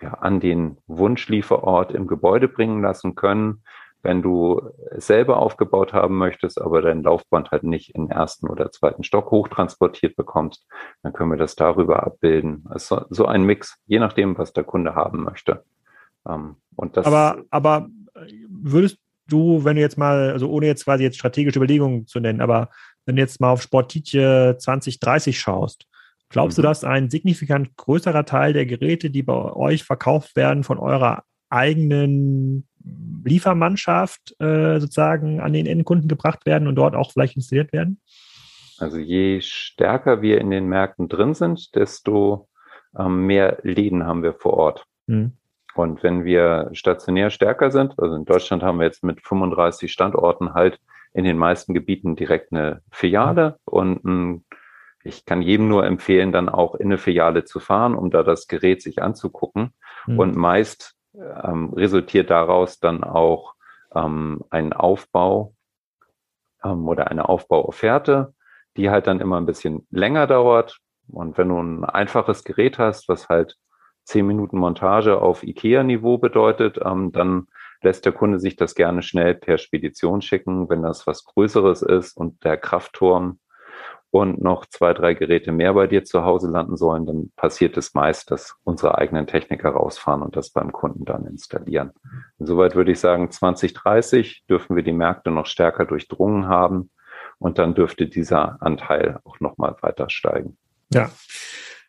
ja, an den Wunschlieferort im Gebäude bringen lassen können. Wenn du selber aufgebaut haben möchtest, aber dein Laufband halt nicht in ersten oder zweiten Stock hochtransportiert bekommst, dann können wir das darüber abbilden. Also so ein Mix, je nachdem, was der Kunde haben möchte.
Ähm, und das aber, aber würdest du, wenn du jetzt mal, also ohne jetzt quasi jetzt strategische Überlegungen zu nennen, aber wenn du jetzt mal auf Sportitje 2030 schaust, Glaubst mhm. du, dass ein signifikant größerer Teil der Geräte, die bei euch verkauft werden, von eurer eigenen Liefermannschaft äh, sozusagen an den Endkunden gebracht werden und dort auch vielleicht installiert werden?
Also je stärker wir in den Märkten drin sind, desto ähm, mehr Läden haben wir vor Ort. Mhm. Und wenn wir stationär stärker sind, also in Deutschland haben wir jetzt mit 35 Standorten halt in den meisten Gebieten direkt eine Filiale und ein ich kann jedem nur empfehlen, dann auch in eine Filiale zu fahren, um da das Gerät sich anzugucken. Mhm. Und meist ähm, resultiert daraus dann auch ähm, ein Aufbau ähm, oder eine Aufbauofferte, die halt dann immer ein bisschen länger dauert. Und wenn du ein einfaches Gerät hast, was halt zehn Minuten Montage auf IKEA-Niveau bedeutet, ähm, dann lässt der Kunde sich das gerne schnell per Spedition schicken. Wenn das was Größeres ist und der Kraftturm und noch zwei, drei Geräte mehr bei dir zu Hause landen sollen, dann passiert es meist, dass unsere eigenen Techniker rausfahren und das beim Kunden dann installieren. Insoweit würde ich sagen, 2030 dürfen wir die Märkte noch stärker durchdrungen haben und dann dürfte dieser Anteil auch nochmal weiter steigen.
Ja,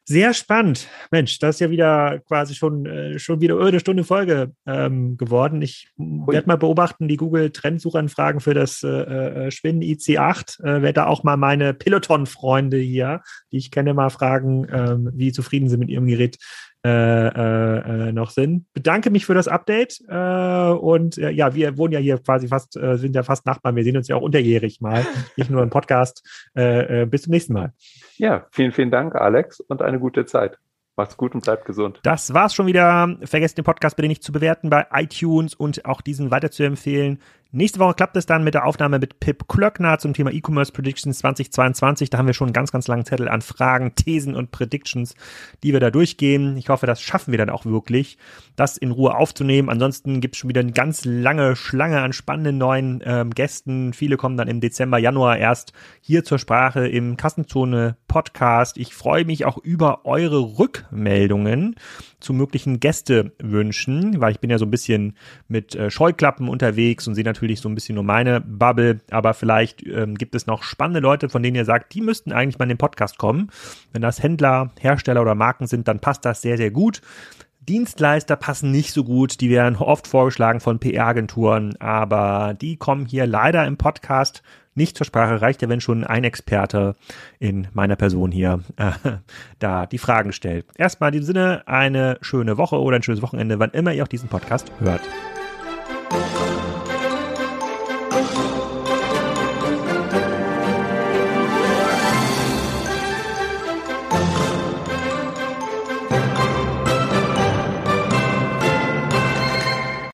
sehr spannend. Mensch, das ist ja wieder quasi schon, äh, schon wieder eine Stunde Folge ähm, geworden. Ich werde mal beobachten, die Google-Trendsuchanfragen für das äh, äh, Schwinn IC8. Äh, werde da auch mal meine Peloton-Freunde hier, die ich kenne, mal fragen, ähm, wie zufrieden sie mit ihrem Gerät äh, äh, äh, noch sind. Bedanke mich für das Update äh, und äh, ja, wir wohnen ja hier quasi fast, äh, sind ja fast Nachbarn. Wir sehen uns ja auch unterjährig mal, nicht nur im Podcast. Bis zum nächsten Mal.
Ja, vielen, vielen Dank, Alex, und eine gute Zeit. Macht's gut und bleibt gesund.
Das war's schon wieder. Vergesst den Podcast bitte nicht zu bewerten bei iTunes und auch diesen weiter. Nächste Woche klappt es dann mit der Aufnahme mit Pip Klöckner zum Thema E-Commerce Predictions 2022. Da haben wir schon einen ganz, ganz langen Zettel an Fragen, Thesen und Predictions, die wir da durchgehen. Ich hoffe, das schaffen wir dann auch wirklich, das in Ruhe aufzunehmen. Ansonsten gibt es schon wieder eine ganz lange Schlange an spannenden neuen ähm, Gästen. Viele kommen dann im Dezember, Januar erst hier zur Sprache im Kassenzone Podcast. Ich freue mich auch über eure Rück Rückmeldungen zu möglichen Gästewünschen, weil ich bin ja so ein bisschen mit äh, Scheuklappen unterwegs und sehe natürlich so ein bisschen nur meine Bubble, aber vielleicht ähm, gibt es noch spannende Leute, von denen ihr sagt, die müssten eigentlich mal in den Podcast kommen. Wenn das Händler, Hersteller oder Marken sind, dann passt das sehr, sehr gut. Dienstleister passen nicht so gut, die werden oft vorgeschlagen von PR-Agenturen, aber die kommen hier leider im Podcast nicht zur Sprache. Reicht ja, wenn schon ein Experte in meiner Person hier äh, da die Fragen stellt. Erstmal in diesem Sinne eine schöne Woche oder ein schönes Wochenende, wann immer ihr auch diesen Podcast hört.